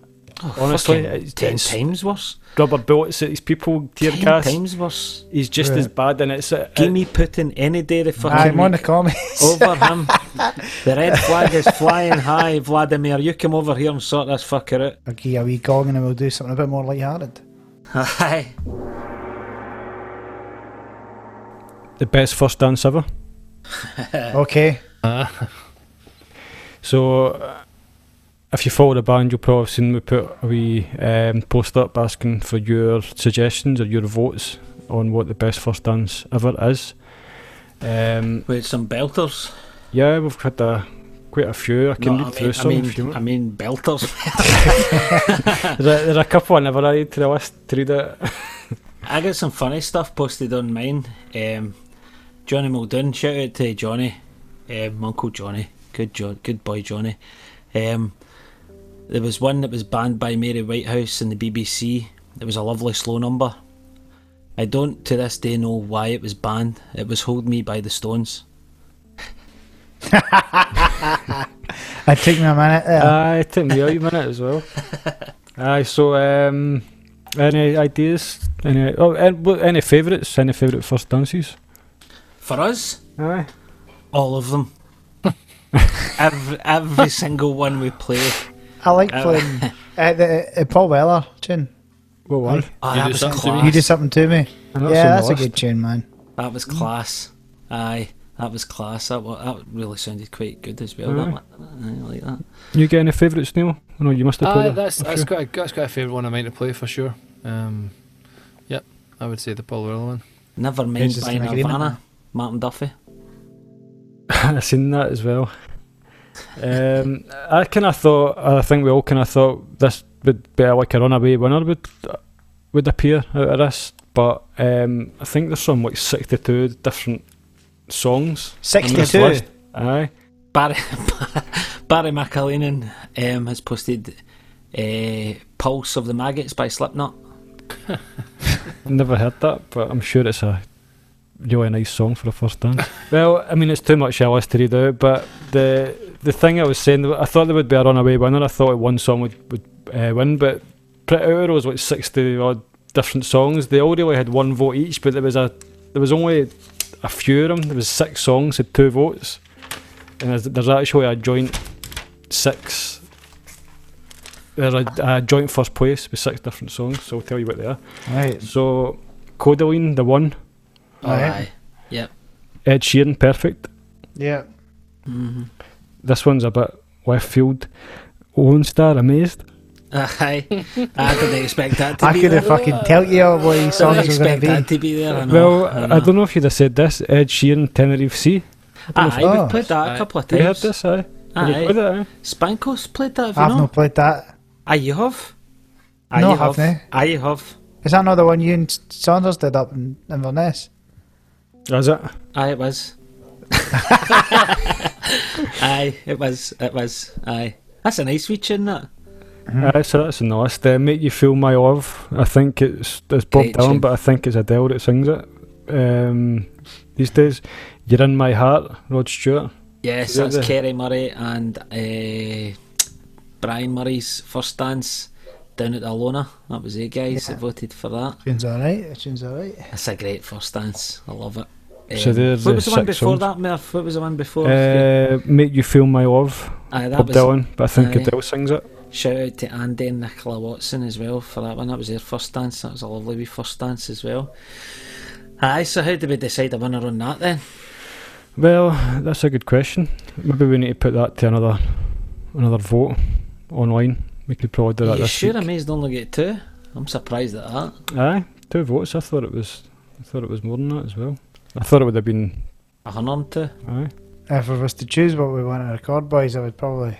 Oh, honestly, it's- ten it's- times worse. Rubber bullets at these people, tear Ten gas. times worse. He's just Right. as bad, and it's uh, Give me Putin any day. The fucking I'm on the week. comments. over him. The red flag is flying high, Vladimir. You come over here and sort this fucker out. I'll give you a wee gong and we'll do something a bit more lighthearted. Aye. the best first dance ever. Okay. So, uh, if you follow the band, you'll probably have seen we put a wee um, post up asking for your suggestions or your votes on what the best first dance ever is. Um, With some belters. yeah, we've had a, quite a few. I can No, read I through mean, some I mean, if you want. I mean belters. there's, a, there's a couple I never added to the list to read it. I got some funny stuff posted on mine. Um, Johnny Muldoon, shout out to Johnny, um, Uncle Johnny, good jo- good boy Johnny. Um, there was one that was banned by Mary Whitehouse and the BBC. It was a lovely slow number. I don't to this day know why it was banned. It was "Hold Me" by the Stones. It took me a minute there. Aye, it took me a minute as well. Aye, so um, any ideas? Any oh, any, what- any favourites? Any favourite first dances? For us, Aye. all of them. every every single one we play. I like uh, playing uh, the uh, Paul Weller tune. What one? Oh, You that do was something to me? class. You do something to me. Yeah, that's the a good tune, man. That was class. Aye, that was class. That, wa- that really sounded quite good as well. That one. I like that. You get any favourites, Neil? I know you must have Aye, played it. that's I'm that's sure. quite a, that's quite a favourite one of mine to play for sure. Um, yep, I would say the Paul Weller one. Never mind It's just by an agreement, Nirvana. Martin Duffy. I've seen that as well. Um, I kind of thought. I think we all kind of thought this would be like a runaway winner would would appear out of this, but um, I think there's some like 62 different songs. on this 62. Aye. Barry Barry McAleenan um, has posted uh, "Pulse of the Maggots" by Slipknot. Never heard that, but I'm sure it's a really nice song for a first dance. well, I mean, it's too much a list to read out, but the the thing I was saying, I thought there would be a runaway winner. I thought one song would would uh, win, but Pretty Hour was like sixty odd different songs. They all really had one vote each, but there was a there was only a few of them. There was six songs had two votes, and there's, there's actually a joint six. There's a, a joint first place with six different songs, so I'll tell you what they are. Right. So, Kodaline, the one. Aye. Yep. Ed Sheeran, perfect. Yeah. Mm-hmm. This one's a bit left field. Lone Star, amazed. Aye, I didn't expect that to be. I be could there. have fucking tell you all what these I songs didn't were going expect to that be. to be there. I know, well, I, I, don't know if you'd have said this. Ed Sheeran, Tenerife Sea. Aye, Oh. we've played that a Aye. couple of times. You heard this, aye? Have you Aye. played it, aye? Spankos played that, have you I've not? not played that. Aye, you have. Aye, No, you I haven't. Aye, you have. Is that not the one you and Saunders did up in Inverness? Is it? Aye, it was. aye, it was. It was. Aye. That's a nice feature, isn't it? Aye, so that's a nice. Uh, Make You Feel My Love. I think it's, it's Bob Great Dylan, tune. but I think it's Adele that sings it um, these days. You're in My Heart, Rod Stewart. Yes, that that's the- Kerry Murray and uh, Brian Murray's first dance down at the Alona. That was it, guys that voted for that. Tune's alright. Tune's alright. That's a great first dance. I love it. So Um, there's what was the one before songs. that, Murph? What was the one before? Uh, Make You Feel My Love, Aye, that Bob was Dylan, but I think aye. Adele sings it. Shout out to Andy and Nicola Watson as well for that one. That was their first dance. That was a lovely wee first dance as well. Aye, so how did we decide a winner on that then? Well, that's a good question. Maybe we need to put that to another another vote online. We could probably do that Are you this sure week. Amazed only get two? I'm surprised at that. Aye, two votes. I thought it was. I thought it was more than that as well. I thought it would have been. A hundred and two. Aye. If I was to choose what we want to record, boys, I would probably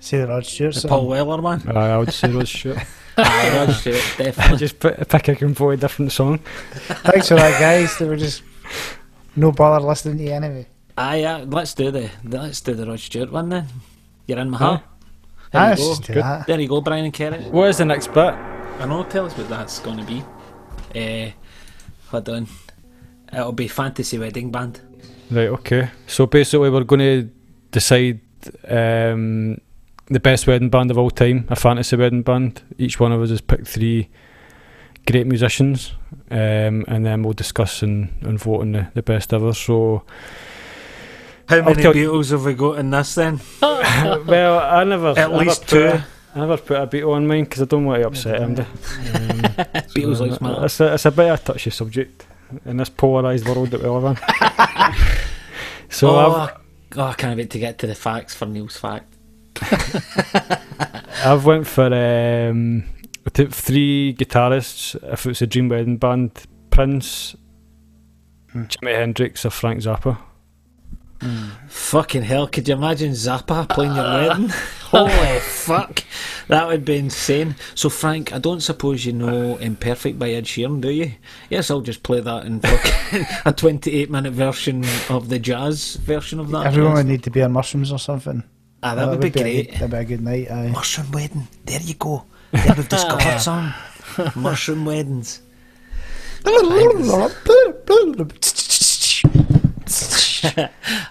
say the Rod Stewart The. Paul Weller one. Aye, I would say Rod Stewart. Aye, Rod Stewart, definitely. Just pick, pick a completely different song. Thanks for that, guys. They were just no bother listening to you anyway. Aye, yeah, let's do the let's do the Rod Stewart one then. You're in my Aye. heart. There Ah, you go. just do that. There you go, Brian and Kerry. What is the next bit? I know. Tell us what that's going to be. Uh, hold on. It'll be Fantasy Wedding Band. Right. Okay. So basically, we're going to decide um, the best wedding band of all time, a fantasy wedding band. Each one of us has picked three great musicians, um, and then we'll discuss and, and vote on the, the best ever. So, How I'll many tell- Beatles have we got in this then? well, I never At I least put two. a- I never put a Beatle on mine because I don't want to upset him. Um, Beatles so, likes matter. It's a, it's a bit of a touchy subject in this polarised world that we live in. so oh, I've, oh, I can't wait to get to the facts for Neil's fact. I've went for um, three guitarists. If it's a dream wedding band, Prince, Hmm. Jimi Hendrix, or Frank Zappa. Fucking hell, could you imagine Zappa playing your wedding? Holy fuck, that would be insane. So, Frank, I don't suppose you know Imperfect by Ed Sheeran, do you? Yes, I'll just play that in fucking a 28 minute version of the jazz version of that. Everyone yes. would need to be on mushrooms or something. Ah, that would be a great. that'd be a good night. Aye. Mushroom wedding, there you go. There we've discovered some. Mushroom weddings.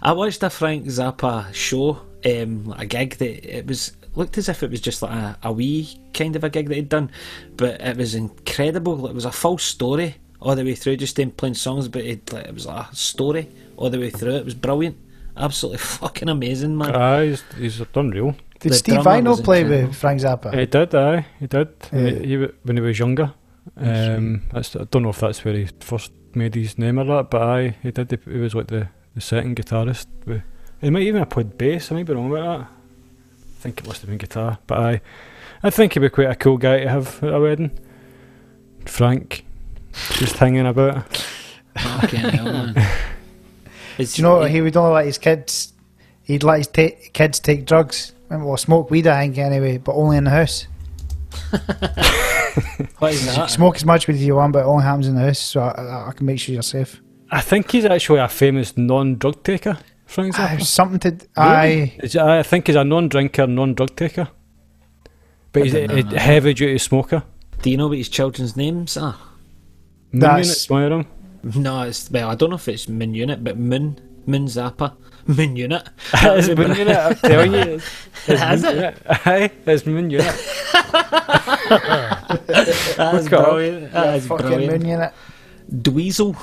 I watched a Frank Zappa show, um, a gig that it was looked as if it was just like a, a wee kind of a gig that he'd done, but it was incredible. It was a full story all the way through, just him playing songs, but it, like, it was a story all the way through. It was brilliant, absolutely fucking amazing, man. Aye, he's, he's unreal. Did The Steve drummer Vino was play incredible. with Frank Zappa? He did, aye, he did. Yeah. He, he w- when he was younger. Um, that's, I don't know if that's where he first made his name or that, but aye, he did. He, he was like the, the second guitarist. with- He might even have played bass. I might be wrong about that. I think it must have been guitar, but aye, I think he'd be quite a cool guy to have at a wedding. Frank, just hanging about. Fucking hell, man. It's, Do you know what? He would only let his kids. He'd let his ta- kids take drugs. Well, smoke weed, I think, anyway, but only in the house. what is that? smoke as much weed as you want, but it only happens in the house, so I, I, I can make sure you're safe. I think he's actually a famous non-drug taker. Frank ah, Zappa. something to. Aye. Is- I think he's a non-drinker, non-drug taker. But I he's a, a heavy-duty smoker. Do you know what his children's names are? Moon That's- Unit's one of them. No, it's well, I don't know if it's Moon Unit, but Moon Moon Zappa, Moon Unit. it's Moon Unit, I'm telling you. It's, it's Has Moon it? Unit. Aye, it's Moon Unit. That's Look brilliant. That is Fucking brilliant. moon unit. Dweezil,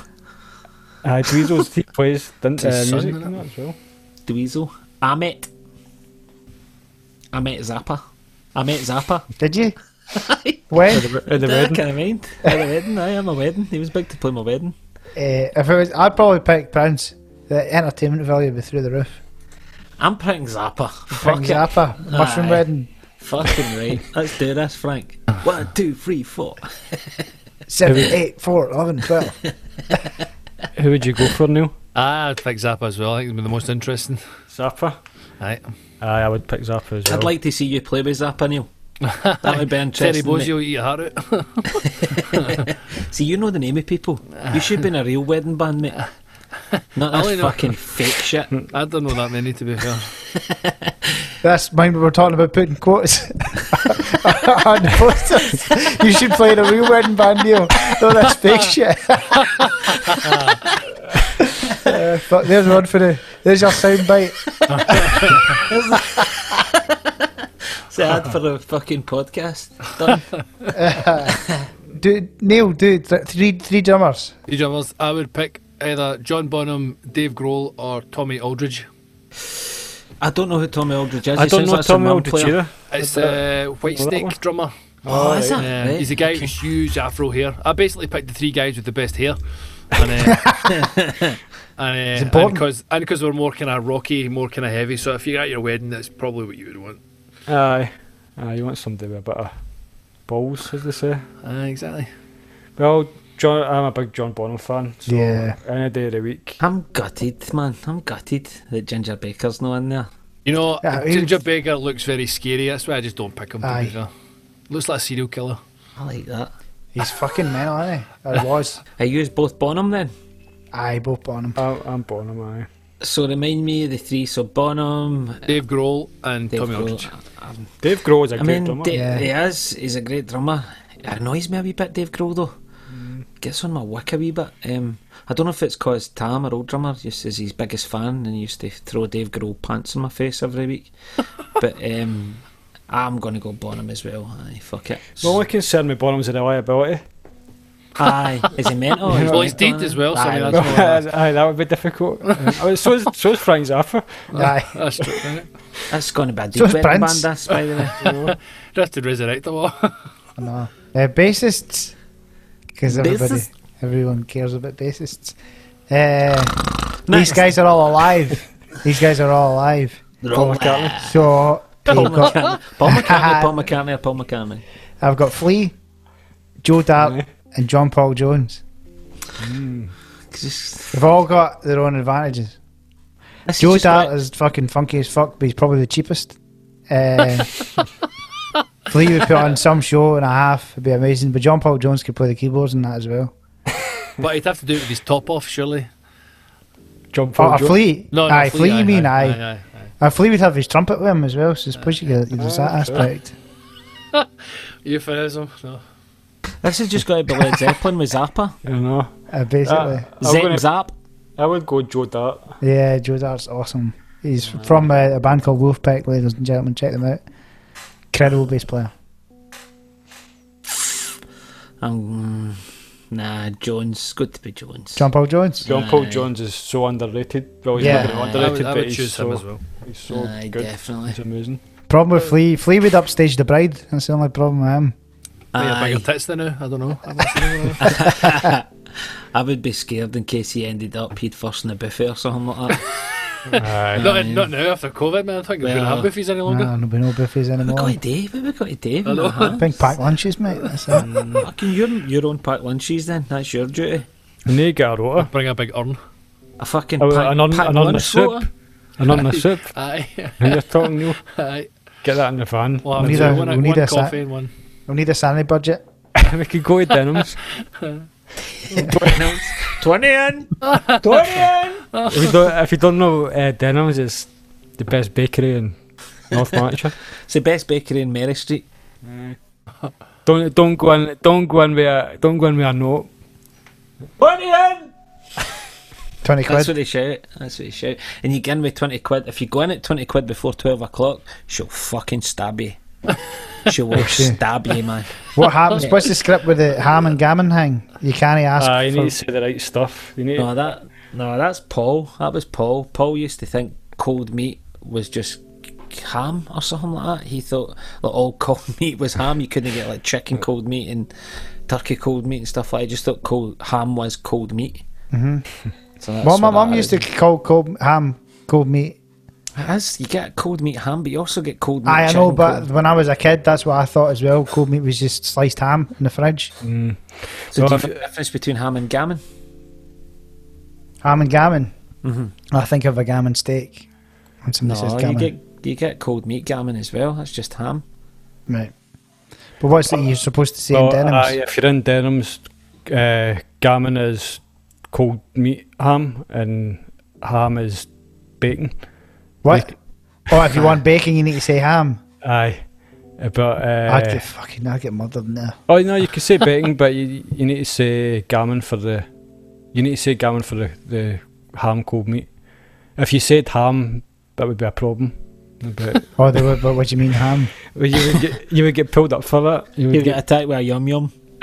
Aye, Dweezil's he plays didn't, uh, His son, music in that as well. Dweezil, Ahmet, Ahmet Zappa, Ahmet Zappa. Did you? when? At the, at the I wedding. kind of mind. At the wedding, aye, I'm a wedding. He was big to play my wedding. Uh, if it was, I'd probably pick Prince. The entertainment value would be through the roof. I'm picking Zappa. Fuck it. Zappa, Mushroom Aye. Wedding. Fucking right. Let's do this, Frank. One, two, three, four. Seven, eight, four, eleven, twelve. Who would you go for, Neil? Ah, I'd pick Zappa as well. I think it'd be the most interesting. Zappa. Aye. Aye, I would pick Zappa as well. I'd like to see you play with Zappa, Neil. That would be Terry interesting. mate. Bozzio, eat your heart out. See, you know the name of people. You should be in a real wedding band, mate. Not I only know- fucking fake shit. I don't know that many, to be fair. That's mine. We were talking about putting quotes on posters. You should play in a real wedding band, Neil. No, that's fake shit. Uh, fuck, there's one for the. There's your sound bite. It's the ad for the fucking podcast. Done. Do Neil? Do th- three three drummers. The drummers, I would pick either John Bonham, Dave Grohl, or Tommy Aldridge. I don't know who Tommy Aldridge is. I He don't know like Tommy mum Aldridge player. either. It's Uh, uh, White know Snake drummer. Oh, is that? Yeah, Right, he's a guy okay. with huge afro hair. I basically picked the three guys with the best hair. And, uh, and, It's uh, important. because and because we're more kind of rocky, more kind of heavy. So if you're at your wedding, that's probably what you would want. Aye. Aye, you want somebody with a bit of balls, as they say. Uh, exactly. Well, John, I'm a big John Bonham fan. So Yeah. Any day of the week. I'm gutted, man. I'm gutted that Ginger Baker's not in there. You know, Yeah, Ginger was- Baker looks very scary. That's why I just don't pick him. To Aye. be. Looks like a serial killer. I like that. He's fucking mental, isn't he? Or was. I use both Bonham then. Aye, both Bonham. I'm, I'm Bonham, aye. So remind me the three. So Bonham, Dave Grohl and Dave Tommy Grohl. Aldridge. Um, Dave Grohl is a I great mean, drummer. Da- Yeah. he is. He's a great drummer. It annoys me a wee bit, Dave Grohl though. Gets on my wick a wee bit. Um, I don't know if it's because Tam, our old drummer, just is his biggest fan and he used to throw Dave Grohl pants in my face every week. but um, I'm gonna go Bonham as well. Aye, fuck it. The only concern with Bonham's a reliability. Aye, is he mental? Is he Well, he's dead aye? as well, so I mean, Aye. that's, aye, that would be difficult. I mean, so, is, so is Frank Zappa. Aye. that's true. That's going to be a So deep is wedding band, Prince. this, by the way. Just to resurrect them all. No. Uh, bassists. Because everybody, Bassists? everyone cares about bassists. Uh, these guys are all alive. these guys are all alive. Paul McCartney. So Paul you've got, McCartney, Paul McCartney, Paul McCartney, Paul McCartney. I've got Flea, Joe Dart, Aye. And John Paul Jones. Just, They've all got their own advantages. this Joe Dart like- is fucking funky as fuck, but he's probably the cheapest. Uh, Flea would put on some show and a half, it'd be amazing. But John Paul Jones could play the keyboards and that as well. but he'd have to do it with his top off, surely. John Oh, Paul a Jo- Flea? No, no, aye, Flea, you mean aye. aye, aye. A Flea would have his trumpet with him as well, so I suppose you could there's that sure. aspect. Euphemism. No. This has just got to be Led Zeppelin with Zappa. I don't know. Uh, basically. Uh, I'm Zep gonna- Zap. I would go Joe Dart. yeah, Joe Dart's awesome. He's from uh, a band called Vulfpeck, ladies and gentlemen. Check them out. Incredible bass player. Um, nah, Jones. Good to be Jones. John Paul Jones. John Paul Aye. Jones is so underrated. Well, he's Yeah. not really Aye. I underrated, would, I but he's choose so, him as well. he's so Aye, good. definitely. He's amazing. Problem with Flea, Flea would upstage the bride. That's the only problem with him. May have Aye. bigger tits than now. I don't know. I'm. I would be scared in case he ended up he'd first in the buffet or something like that. Aye. not, Aye. not now after COVID, man. I think we're going to Well, have buffies any longer. Nah, there'll be no buffets we anymore. got a Dave. We've got a Dave. I know. Big pack lunches, mate. That's it. Mm, fucking your your own packed lunches then. That's your duty. And they get a rota. Bring a big urn. A fucking Oh, pack, an un- packed an un- lunch soup. rota? And on the soup. Aye. And you're talking, Neil. Aye. Get that in the van. We'll have We need two, a- one, we one need a sa- coffee and one. We'll need a sanity budget. we could go to Denham's. Twenty in. if, you don't, if you don't know, uh, Denham's is the best bakery in North Lanarkshire. It's the best bakery in Mary Street. Don't don't go in don't go in with a don't go in with a note. Twenty in. 20 quid. That's quid. what they shout. That's what they shout. And you get in with 20 quid. If you go in at 20 quid before 12 o'clock, she'll fucking stab you. She will she? stab you, man. What happens? What's the script with the ham and gammon thing? You can't ask. Ah, you for- need to say the right stuff. You need No, that no, that's Paul. That was Paul. Paul used to think cold meat was just ham or something like that. He thought that all cold meat was ham. You couldn't get like chicken cold meat and turkey cold meat and stuff like. that. He just thought cold ham was cold meat. Mm-hmm. So Well, my what mum used to call cold ham cold meat. As you get cold meat ham, but you also get cold meat. I chicken know, but cold. when I was a kid, that's what I thought as well. Cold meat was just sliced ham in the fridge. Mm. so well, do you know the difference between ham and gammon? Ham and gammon. Mm-hmm. I think of a gammon steak. When somebody says No, you get you get cold meat gammon as well. That's just ham. Right. But what's it you're supposed to say Well, in Denham's? aye, if you're in Denham's, uh, gammon is cold meat ham and ham is bacon. What? oh, if you want bacon, you need to say ham. Aye. Uh, But I'd uh, get fucking, I'd get murdered in there. oh no, you can say bacon, but you, you need to say gammon for the you need to say gammon for the, the ham cold meat. If you said ham, that would be a problem. But Oh, they would, but what do you mean ham? well, you would get you would get pulled up for that. You would You get, get attacked with a yum yum.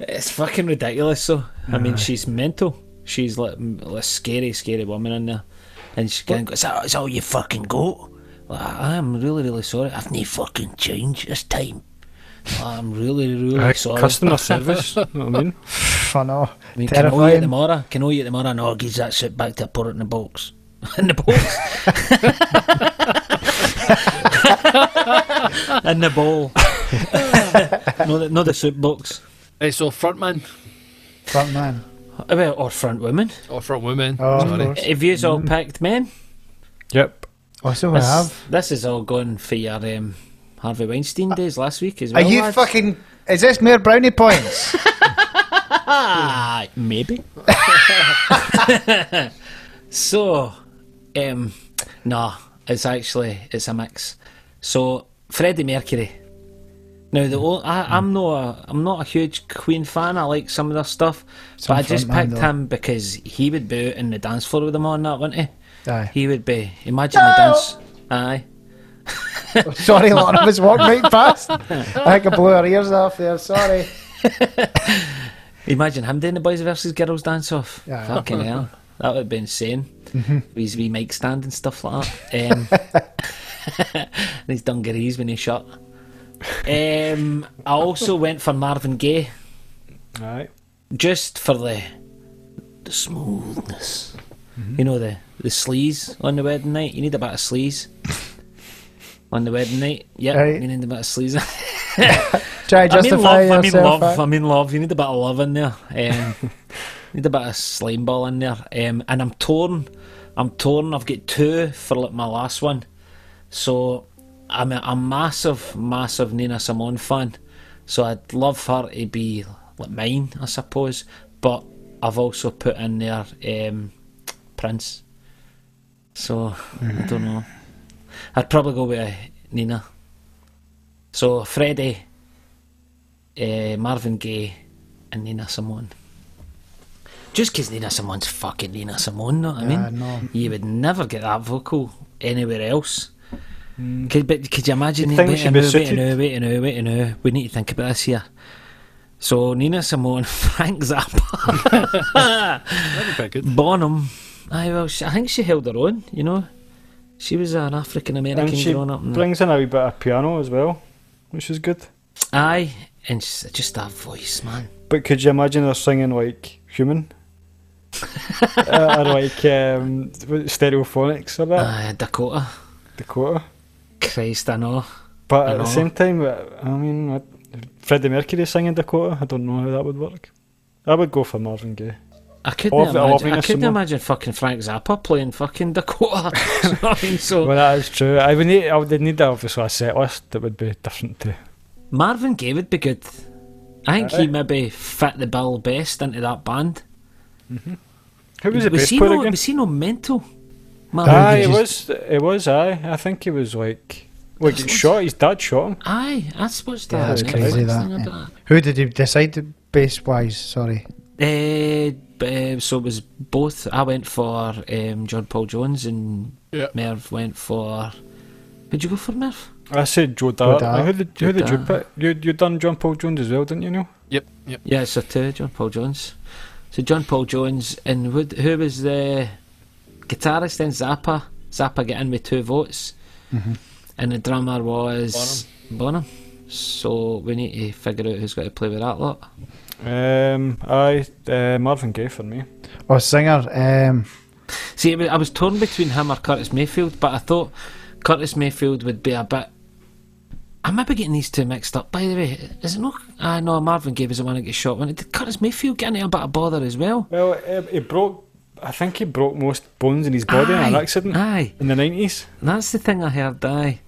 it's fucking ridiculous. So I mean, she's mental. She's like m- a scary, scary woman in there, and she kind of goes, "Is that, is all you fucking got?" Like, I'm really, really sorry. I've no fucking change this time. I'm really, really Aye, sorry. customer service. you know what I mean? I know. I mean, can I owe you it Terrifying. tomorrow? Can I owe you it tomorrow? No, gives that shit back to put it in the box. in the box? in the bowl. no, the, no, the soup box. Eh, so front man Front man. Uh, Well, or front women. or front women. Oh, of sorry. course. If all picked men, Yep. Oh, so I this, have. this is all gone for your um, Harvey Weinstein days last week as Are you lads. fucking. Is this mere brownie points? Maybe. so, um, no, it's actually it's a mix. So Freddie Mercury. Now the ol I, I'm not a, I'm not a huge Queen fan. I like some of their stuff, Some but I just picked though. him because he would be out in the dance floor with them on that, wouldn't he? Aye. He would be. Imagine the dance. Aye. Sorry, Lana was walking right past. I think I blew her ears off there. Sorry. Imagine him doing the boys versus girls dance off. Yeah. Fucking hell. That would be insane. Mm-hmm. With his wee mic stand and stuff like that. Um, and his dungarees when he shot. Um, I also went for Marvin Gaye Aye. just for the the smoothness. Mm-hmm. You know the the sleaze on the wedding night. You need a bit of sleaze on the wedding night. Yeah, Right. you need a bit of sleaze. Try to I mean justify love. I mean love. I mean love. You need a bit of love in there. Um, need a bit of slime ball in there. Um, and I'm torn. I'm torn. I've got two for like my last one. So I'm a, a massive, massive Nina Simone fan. So I'd love her to be like mine, I suppose. But I've also put in there um, Prince. So I don't know. I'd probably go with uh, Nina. So Freddie, uh, Marvin Gaye, and Nina Simone. Just 'cause Nina Simone's fucking Nina Simone, know what I mean? No. You would never get that vocal anywhere else. Could, but could you imagine? You'd think wait, she'd a be now, wait, a suited. now, wait, wait. We need to think about this here. So Nina Simone, Frank Zappa, That'd be quite good. Bonham. Aye, well, she, I think she held her own. You know, she was an African American And she growing up. in brings in a wee bit of piano as well, which is good. Aye, and she's just that voice, man. But could you imagine her singing like human? uh, or like um, stereophonics or that? Aye, Dakota. Dakota. Christ, I know. But I at the same time, I mean, Freddie Mercury singing Dakota, I don't know how that would work. I would go for Marvin Gaye. I couldn't, of imagine, I couldn't imagine fucking Frank Zappa playing fucking Dakota. Know I mean, so Well, that is true. I would need, I would need obviously a set list that would be different to. Marvin Gaye would be good. I think he maybe fit the bill best into that band. Mm-hmm. Who was the bass he player no, again? was he no mental? Marvin Aye, it just- was. It was. Aye, I think he was like. Well, he got shot. His dad shot him. Aye, that's what's Yeah, that. that's next crazy, thing that, about Who did you decide to base wise? Sorry. Uh, uh, so it was both. I went for um, John Paul Jones and Yeah. Merv went for. Did you go for Merv? I said Joe Dart. Dart. Who did, who did you Dart. pick? You you done John Paul Jones as well, didn't you? Know? Yep, yep. Yeah, so two John Paul Jones. So John Paul Jones and who, who was the guitarist then? Zappa. Zappa get in with two votes, and the drummer was Bonham. So we need to figure out who's got to play with that lot. Um, aye, uh, Marvin Gaye for me. Or singer. Um, See, I was torn between him or Curtis Mayfield, but I thought Curtis Mayfield would be a bit. I might be getting these two mixed up. By the way, is it not? I know Marvin Gaye was the one that got shot. When did Curtis Mayfield get into a bit of bother as well? Well, uh, he broke. I think he broke most bones in his body in an accident Aye, in the nineties. that's the thing I heard. Aye,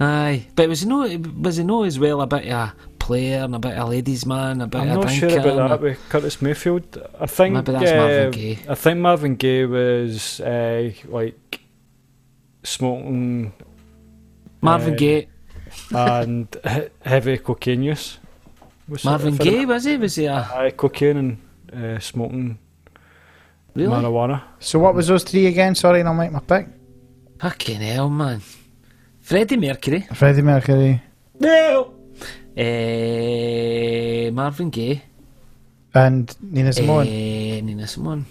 aye. But was he no? Was he no as well a bit of a player and a bit of a ladies' man, a bit I'm of a not sure about that with Curtis Mayfield. I think Maybe that's uh, Marvin Gaye. I think Marvin Gaye was uh, like smoking Marvin uh, Gaye. and heavy cocaine use. Was Marvin Gaye was he? Was he a Aye, cocaine and uh, smoking really? marijuana. so what was those three again? Sorry, and I'll make my pick. Fucking hell, man. Freddie Mercury. Freddie Mercury No. Uh, Marvin Gaye. and Nina Simone. Eh, Nina Simone.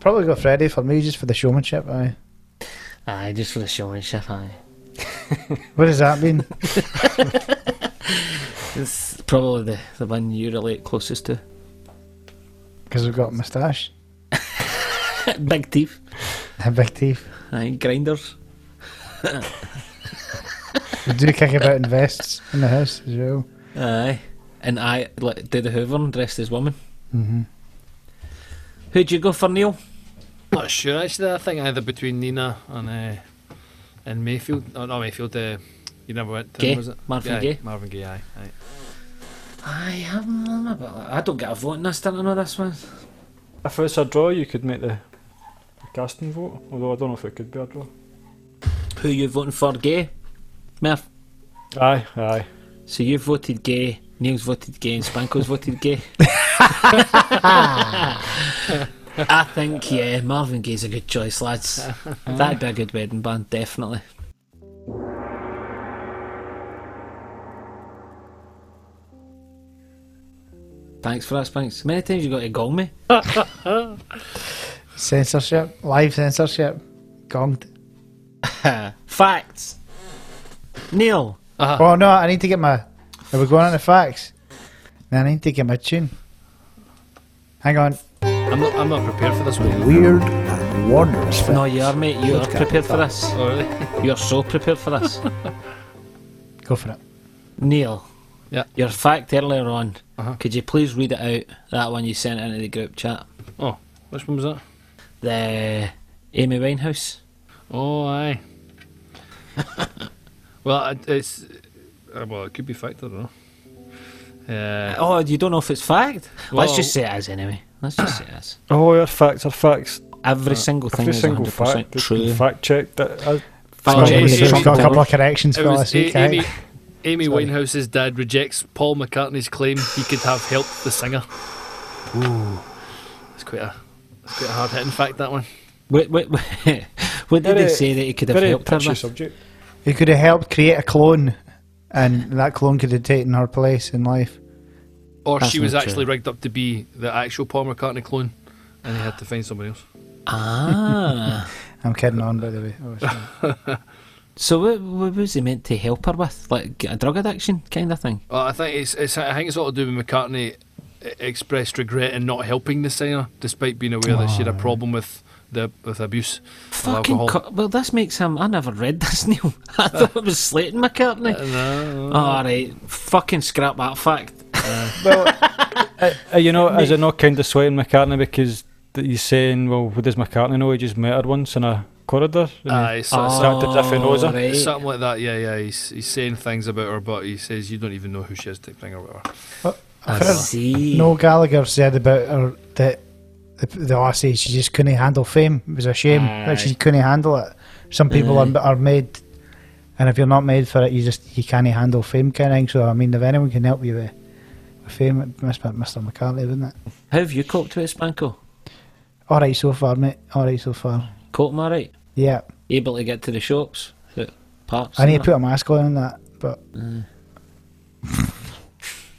Probably got Freddie for me just for the showmanship. Aye. Aye, just for the showmanship, aye. What does that mean? It's probably the, the one you relate closest to. Because we've got a moustache Big teeth. and big teeth. Aye, grinders. We do kick about in vests in the house as well. Aye. And I like, did the Hoover dressed as woman. Mm-hmm. Who'd you go for, Neil? Not sure actually. I think either between Nina and uh, and Mayfield. Oh, not Mayfield. Uh, you never went. To Gaye. him, was it? Marvin Aye, Gaye. Marvin Gaye. Aye. aye. Aye, I'm, I'm a bit, I don't get a vote in this, don't I know this one? If it's a draw, you could make the, the casting vote. Although I don't know if it could be a draw. Who you voting for, Gay? Murph. Aye, aye. So you voted gay, Neil's voted gay, and Spanko's voted gay. I think, yeah, Marvin Gaye's a good choice, lads. That'd be a good wedding band, definitely. Thanks for that, Spanks. Many times you got to gong me. Censorship, live censorship, gonged. Facts. Neil. Uh-huh. Oh no, I need to get my. Are we going on the facts? No, I need to get my tune. Hang on. I'm not. I'm not prepared for this one. Weird and wondrous No, you are, mate. You are prepared for this. Oh really? You're so prepared for this. Go for it. Neil. Yeah. Your fact earlier on. Uh-huh. Could you please read it out? That one you sent into the group chat. Oh, which one was that? The Amy Winehouse. Oh, aye. well, it- it's uh, well, it could be fact. I don't know. Uh, Oh, you don't know if it's fact? Let's just say it is anyway. Let's just say it is. Oh, your facts are facts. Every single thing Every is single 100% fact. has true. Fact checked. That, uh, Fact check we've got a couple of corrections it for was this A- eh? Amy. Amy Sorry. Winehouse's dad rejects Paul McCartney's claim he could have helped the singer. Ooh, that's quite a that's quite a hard hitting fact. That one. Wait, wait, wait. what did they Very- say that he could have very helped her touchy subject. He could have helped create a clone, and that clone could have taken her place in life. Or That's she was actually true. rigged up to be the actual Paul McCartney clone, and he had to find somebody else. Ah. I'm kidding on, by the way. Oh, so what, what was he meant to help her with? Like a drug addiction kind of thing? Well, I think it's, it's I think it's all to do with McCartney expressed regret in not helping the singer, despite being aware that she had a problem with the with abuse. Fucking alcohol. co- well, this makes him. I never read this, Neil. I thought it was Slayton McCartney. Uh, no, All right, fucking scrap that fact. well, uh, uh, you know, is it not kind of sweating McCartney because th- he's saying, well, what does McCartney know? He just met her once in a corridor. Aye, it's, it's, acted as if he knows her. right. something like that. Yeah, yeah. He's he's saying things about her, but he says you don't even know who she is, type thing or whatever. I've I heard see. Noel Gallagher said about her that the, the lassie she just couldn't handle fame. It was a shame that she couldn't handle it. Some people Aye. are, are made, and if you're not made for it, you just you can't handle fame kind of thing. So I mean, if anyone can help you with, with fame, it must be Mr. McCartney, wouldn't it? How have you coped with it, Spanko? All right so far, mate. All right so far. Coped all right? Yeah, Able to get to the shops? Parks? I need to put a mask on and that, but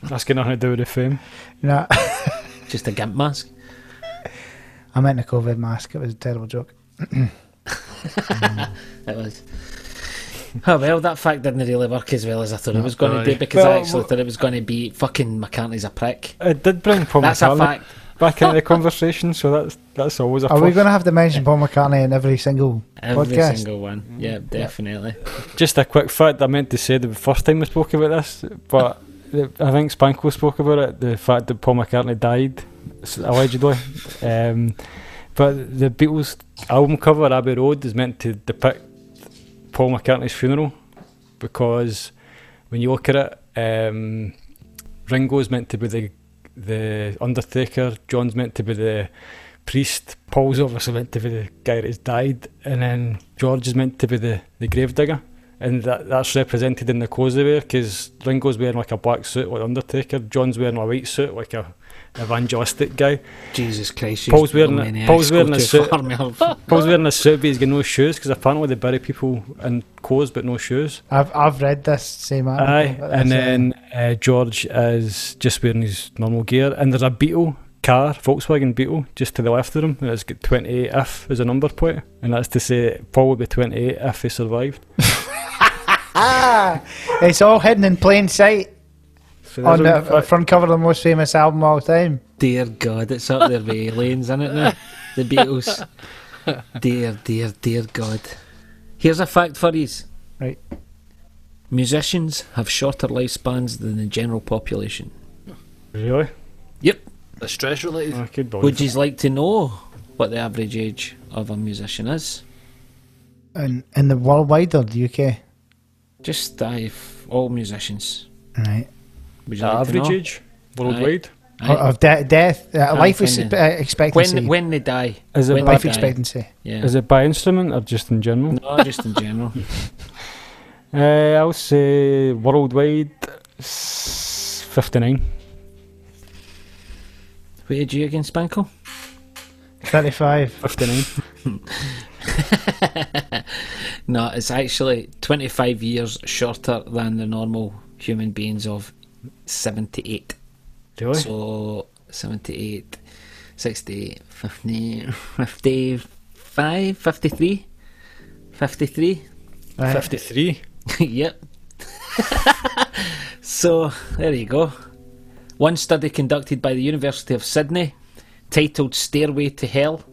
That's got nothing to do with the fame. No. Just a gimp mask? I meant a COVID mask. It was a terrible joke. It was. Oh well, that fact didn't really work as well as I thought it was going to Aye. do because Well, I actually well- thought it was going to be fucking McCartney's a prick. It did bring Paul That's a McCartney fact. back into the conversation, so that's that's always a Are we first. going to have to mention Paul McCartney in every single Every podcast? single one. Yeah, definitely. Just a quick fact I meant to say the first time we spoke about this, but I think Spanko spoke about it. The fact that Paul McCartney died, allegedly. Um, but the Beatles album cover, Abbey Road, is meant to depict Paul McCartney's funeral because when you look at it, um, Ringo's meant to be the the Undertaker, John's meant to be the priest, Paul's obviously meant to be the guy that's died, and then George is meant to be the, the gravedigger. And that, that's represented in the clothes they wear because Ringo's wearing like a black suit like Undertaker, John's wearing a white suit like a evangelistic guy. Jesus Christ. you Paul's wearing a- Paul's wearing a suit. Paul's wearing a suit but he's got no shoes because apparently they bury people in clothes but no shoes. I've I've read this same article. Aye, and then uh, George is just wearing his normal gear, and there's a Beetle car, Volkswagen Beetle, just to the left of him, and it's got 28F as a number plate, and that's to say Paul would be 28 if he survived. ah, it's all hidden in plain sight So on the a- front cover of the most famous album of all time. Dear God, it's up there with aliens, isn't it now? The Beatles. dear, dear, dear God. Here's a fact for you. Right. Musicians have shorter lifespans than the general population. really? Yep. The stress related. I could Would you like to know what the average age of a musician is? And in the worldwide or the UK? Just dive all musicians. Right. Would you the like average know? age worldwide? Aye. Of de- death, uh, life find ex- uh, expectancy. when when they die. Is it when by- life expectancy. Yeah. Is it by instrument or just in general? No, just in general. Uh, I'll say worldwide 59. what age are you again, Spanko? 35. 59. No, it's actually 25 years shorter than the normal human beings of 78. Really? So 78, 68, 50, 55, 53, 53. Right. 53. yep. so there you go. One study conducted by the University of Sydney, titled "Stairway to Hell."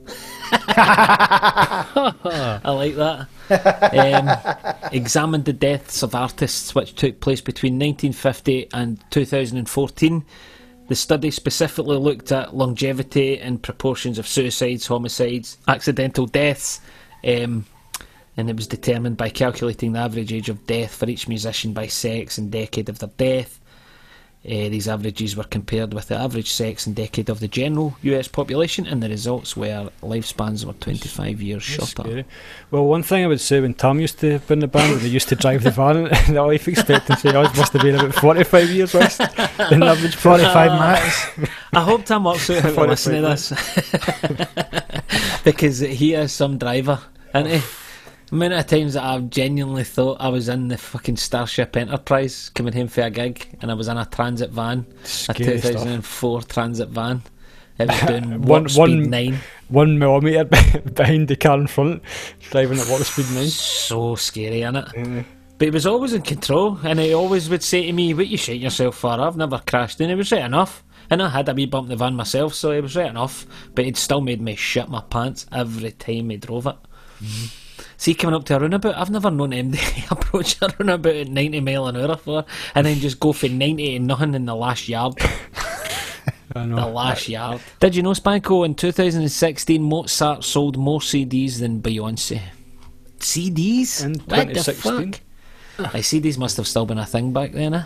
I like that. Um, examined the deaths of artists which took place between 1950 and 2014. The study specifically looked at longevity and proportions of suicides, homicides, accidental deaths, um, and it was determined by calculating the average age of death for each musician by sex and decade of their death. Uh, these averages were compared with the average sex and decade of the general US population, and the results were lifespans were 25 years That's shorter. scary. Well, one thing I would say when Tom used to be in the band, they used to drive the van, the life expectancy ours must have been about 45 years less than the average 45 minutes. I hope Tom works out how to 45 listen to this because he is some driver, isn't he? The amount of times that I've genuinely thought I was in the fucking Starship Enterprise coming home for a gig and I was in a transit van, a Scary stuff. 2004 transit van. It was doing One- one- 9. One millimetre behind the car in front, driving at warp speed 9. So scary, isn't innit? But he was always in control, and he always would say to me, "What you shit yourself for? I've never crashed." And he was right enough. And I had a wee bump in the van myself, so he was right enough. But he'd still made me shit my pants every time he drove it. Mm-hmm. See, coming up to a runabout, I've never known MD approach a runabout at 90 mile an hour for, and then just go for 90 and nothing in the last yard. I The know. last yard. Did you know, Spanko, in 2016, Mozart sold more CDs than Beyonce? CDs? In What the 2016? fuck? I CDs must have still been a thing back then, eh?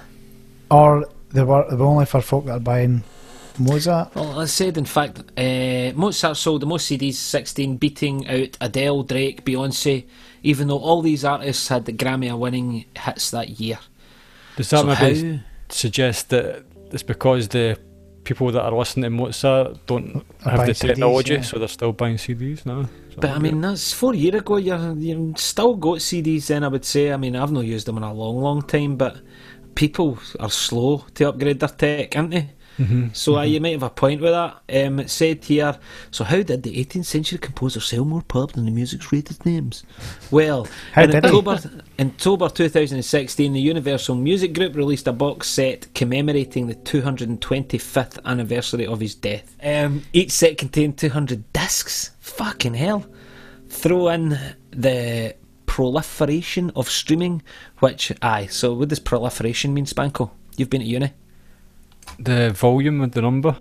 Or they were, they were only for folk that are buying Mozart. Well, I said, in fact, uh, Mozart sold the most CDs, 16, beating out Adele, Drake, Beyonce, even though all these artists had the Grammy winning hits that year. Does that so maybe how? suggest that it's because the people that are listening to Mozart don't have buying the CDs, technology, yeah. so they're still buying CDs now? But I mean, that's four years ago. You're you still got CDs. Then I would say. I mean, I've not used them in a long, long time. But people are slow to upgrade their tech, aren't they? So uh, you might have a point with that. Um, it said here, so how did the 18th century composer sell more pub than the music's rated names? Well, in? October, in October 2016, the Universal Music Group released a box set commemorating the 225th anniversary of his death. Um, each set contained 200 discs. Fucking hell. Throw in the proliferation of streaming, which, aye, so what does proliferation mean, Spanko? You've been at uni. The volume of the number,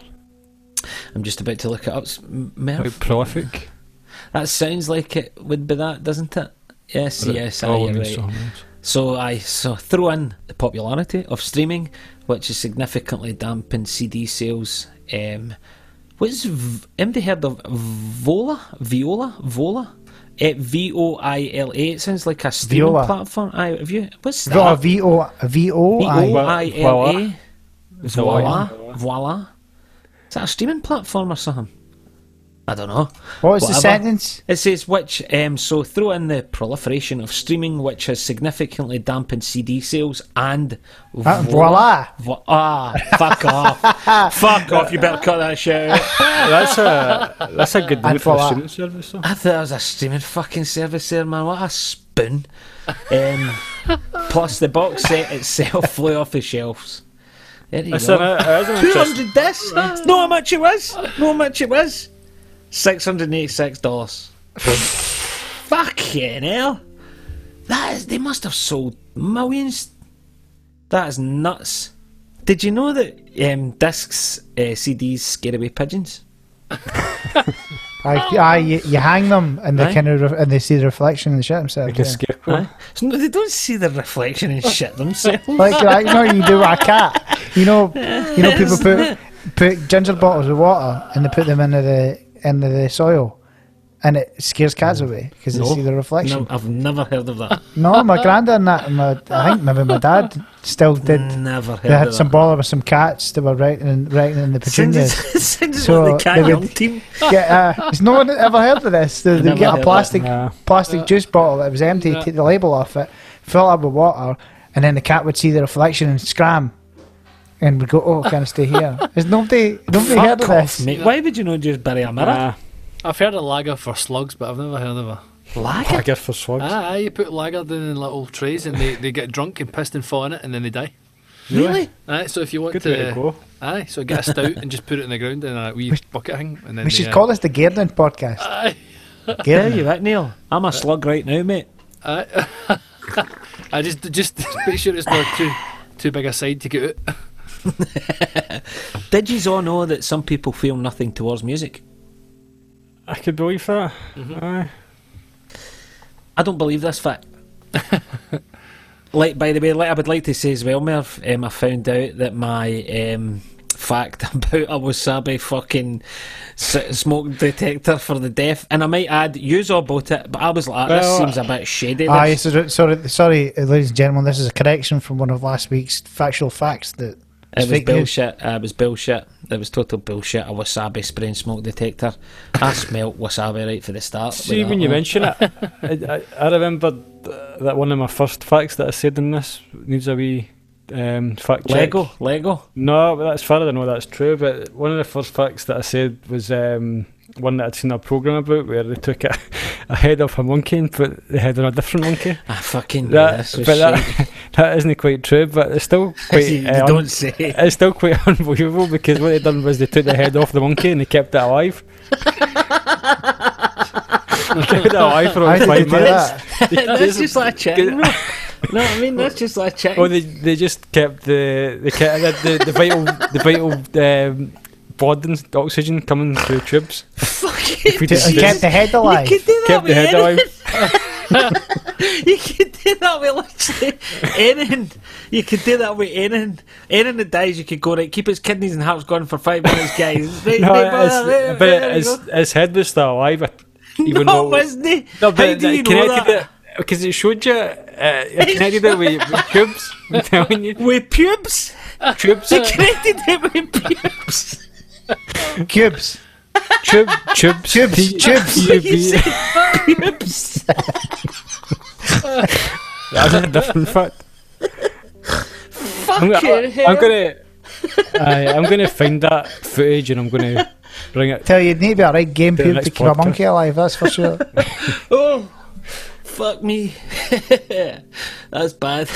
I'm just about to look it up. S- M- Merv? like prolific. That sounds like it would be that, doesn't it? Yes, But it yes, aye, probably right. something. So I so throw in the popularity of streaming, which has significantly dampened CD sales. Um, what's v- anybody heard of Vola? Viola? Vola? Eh, V O I L A. It sounds like a streaming Viola. platform. Aye, have you? What's V O that? V O V O V O I. I L A. Voila. Voila. Voila. Is that a streaming platform or something? I don't know. What was the sentence? It says which, um, so throw in the proliferation of streaming, which has significantly dampened CD sales, and Ah, voila. Vo- ah, fuck off, fuck off! You better cut that shit out. that's a that's a good And name for a streaming service. Though. I thought it was a streaming fucking service there, man. What a spoon! Um, plus, the box set itself flew off the shelves. There you go. an, it is an Two discs. Know how much it was? Know how much it was? Six hundred and eighty-six dollars. Fucking hell! That is. They must have sold millions. That is nuts. Did you know that um, discs, uh, CDs scare away pigeons? Aye, aye, you, you hang them and they Aye. kind of re- and they see the reflection and shit themselves. like a yeah. scarecrow. Aye. So no, they don't see the reflection and shit themselves. Like, like you know, you do with a cat. You know, you know, people put put ginger bottles of water and they put them into the into the soil, and it scares cats away because they No. see the reflection. no, I've never heard of that. No, my granddad and that, my, I think maybe my dad still did. Never heard They had of some that. bother with some cats that were writing and writing in the Sounds, petunias. So like the cat young team. Get, uh, has no one ever heard of this? They, they get a plastic Nah. plastic juice bottle that was empty, Yeah. take the label off it, fill it up with water, and then the cat would see the reflection and scram. And would go, oh, can I stay here? Has nobody, nobody heard Fuck of off, this? mate. Why would you not just bury a mirror? Nah, I've heard of lager for slugs, but I've never heard of a. Lager? lager for slugs. Ah, aye, you put lager down in little trays and they, they get drunk and pissed and fall in it and then they die. Really? Aye, so if you want Good way to to, go. aye, so get a stout and just put it in the ground in a wee bucket thing, and then We they, should uh, call this the Garden podcast. Aye, There Garden. you it, Neil. I'm a slug right now, mate. aye. I just just make sure it's not too too big a side to get out. Did you all know that some people feel nothing towards music? I could believe that. Mm-hmm. Aye. I don't believe this fact. like, by the way, like I would like to say as well, Merv, um, I found out that my um, fact about a wasabi fucking s- smoke detector for the deaf, and I might add, use all bought it, but I was like, this Well, seems a bit shady. Aye, this. so, sorry, sorry, ladies and gentlemen, this is a correction from one of last week's factual facts that It was bullshit. Uh, it was bullshit. It was total bullshit. A wasabi spraying smoke detector. I smelt wasabi right for the start. See, when you one. mention it, I, I, I remembered uh, that one of my first facts that I said in this needs a wee um, fact check. Lego, Lego. No, but that's fair. I know that's true. But one of the first facts that I said was um, one that I'd seen a program about where they took a, a head off a monkey and put the head on a different monkey. I fucking That, this but that, that isn't quite true. But it's still quite. you uh, don't say. it's still quite unbelievable because what they done was they took the head off the monkey and they kept it alive. kept it alive for How did they five do minutes. that? that's just like chicken. No, no, I mean that's just like chicken. Oh, they they just kept the the kept the, the vital the vital um, blood and oxygen coming through tubes. Fucking. If we just kept the head alive. You could do that kept the head alive. You could do that with literally anything. You could do that with anything. Anything that dies, you could go right. Keep his kidneys and hearts going for five minutes, guys. Right, No, right, it's, right, but we his, his head was still alive. Even no, though wasn't he? no, How but do you know that? it because it showed you. Uh, connected it with, with tubes. I'm telling you, With pubes? tubes, They connected it with pubes. Cubes. tube, tubes, Tubes, P- tubes. P- You P- said pubes. That's a different fact. I'm, Fucking gonna- I'm gonna. Aye, I'm going to find that footage and I'm going to bring it. Tell you, you'd need to be a right game The pube next to keep a monkey alive, that's for sure. Oh, fuck me. That's bad.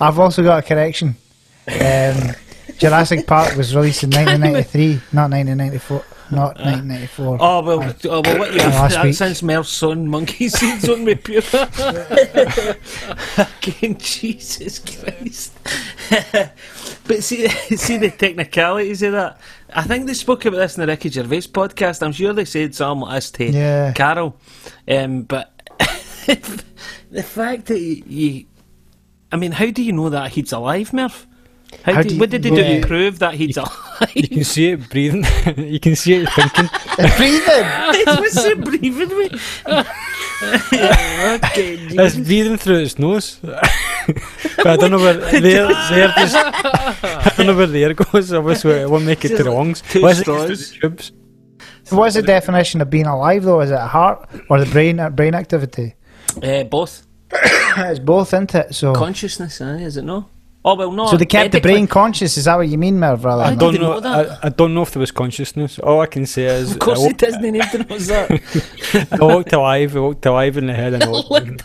I've also got a correction. Um, Jurassic Park was released in 1993, not 1994. Not 1994. Oh well, oh, well what you that week. since Mer's son monkey seeds on me pure. Again, Jesus Christ. but see, see the technicalities of that. I think they spoke about this in the Ricky Gervais podcast. I'm sure they said something like this to Yeah. Karl. Um, but the fact that you, you, I mean, how do you know that he's alive, Murph? How, How do, do you- what did they do yeah. to prove that he's alive? You can see it breathing. you can see it thinking. Breathing! What's it breathing with? okay, It's breathing through its nose. but I don't know where there, there just, I don't know where the air goes. Obviously, it won't make it to the lungs. Two Why is it just through straws. tubes? What's the definition of being alive, though? Is it heart or the brain brain activity? Uh, both. It's both, isn't it? So, Consciousness, aye, is it no? Oh, well, no. so they kept the brain conscious. Is that what you mean, Merv? I Rather? I didn't don't know know. that. I, I don't know if there was consciousness. All I can say is Of course I, he walked, doesn't need to know that. I walked alive. I walked alive in the head. And I walked Looked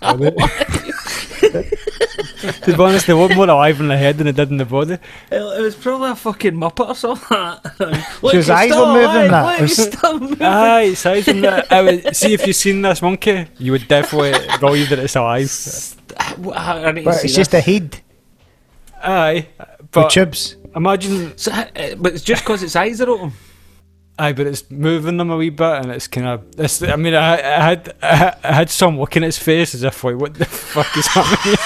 to be honest, they walked more alive in the head than they did in the body. It it was probably a fucking muppet or something. So his eyes were moving, that. Look, It was- still moving. Aye, it's eyes in the, I would, see if you've seen this monkey, you would definitely believe that it's alive. I need to But see it's just a head Aye, with but tubes. imagine. So, uh, but it's just because its eyes are open. Aye, but it's moving them a wee bit, and it's kind of. It's, I mean, I, I had I, had- I had some look in its face as if like, what the fuck is happening?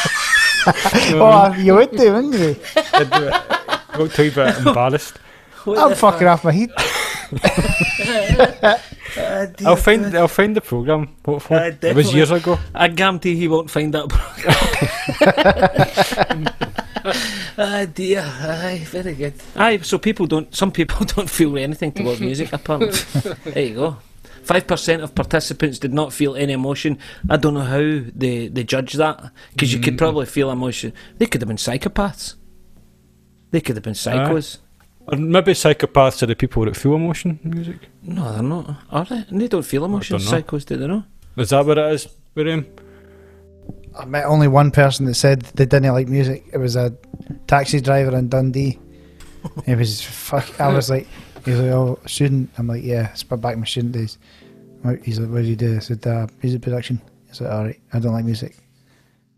You know what I Oh, you would do, wouldn't you? I'd do it. I looked a wee bit embarrassed. What I'm the fucking off my head. fuck? Uh, I'll find God. I'll find the program. Hopefully, Aye, it was definitely. years ago. I guarantee he won't find that program. Ah dear, aye, very good. Aye, so people don't. Some people don't feel anything towards music. Apparently, there you go. Five percent of participants did not feel any emotion. I don't know how they they judge that because you could probably feel emotion. They could have been psychopaths. They could have been psychos. Or maybe psychopaths are the people that feel emotion in music. No, they're not. Are they? They don't feel emotion. don't. Psychos, do they know? Is that what it is with him? I met only one person that said they didn't like music. It was a taxi driver in Dundee. It was fuck. I was like, he's like, oh, student. I'm like, yeah, it's back in my student days. Like- He's like, what do you do? I said, uh, music production. He's like, all right, I don't like music.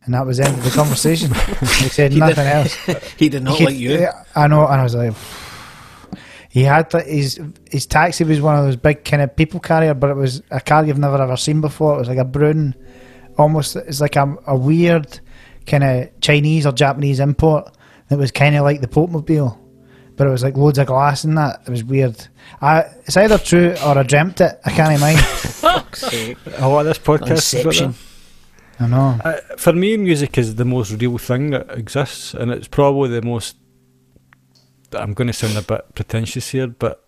And that was the end of the conversation. he said He did- nothing else. He did not He like you. I know, and I was like, he had to, his his taxi was one of those big kind of people carrier, but it was a car you've never ever seen before. It was like a brown, almost it's like a, a weird kind of Chinese or Japanese import that was kind of like the Pope Mobile, but it was like loads of glass in that. It was weird. I, it's either true or I dreamt it. I can't mind. Fuck's sake. A lot of this podcast is about Inception. that. I know. Uh, for me, music is the most real thing that exists, and it's probably the most. I'm going to sound a bit pretentious here, but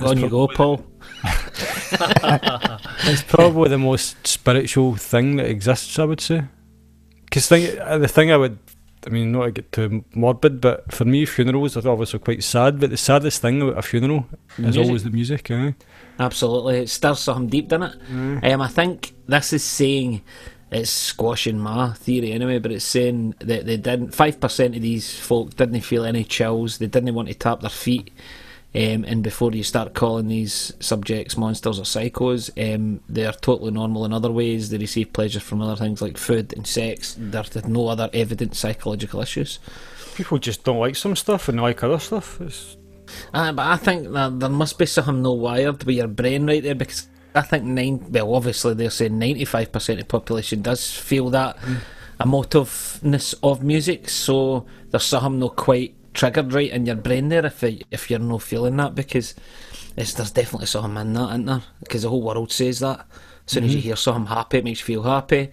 On you go, Paul. it's probably the most spiritual thing that exists. I would say, because the thing I would, I mean, not to get too morbid, but for me, funerals are obviously quite sad. But the saddest thing about a funeral is always the music. Eh? Absolutely, it stirs something deep, doesn't it? Um, I think this is saying it's squashing my theory anyway, but it's saying that they didn't. Five percent of these folk didn't feel any chills. They didn't want to tap their feet. Um, and before you start calling these subjects monsters or psychos, um, they are totally normal in other ways. They receive pleasure from other things like food and sex. There are no other evident psychological issues. People just don't like some stuff and like other stuff. It's, Uh, but I think that there must be something no wired with your brain right there because I think nine. Well, obviously they're saying ninety-five percent of the population does feel that emotiveness of music. So there's something not quite triggered right in your brain there if if you're not feeling that because it's, there's definitely something in that, isn't there? Because the whole world says that. As soon as you hear something happy, it makes you feel happy.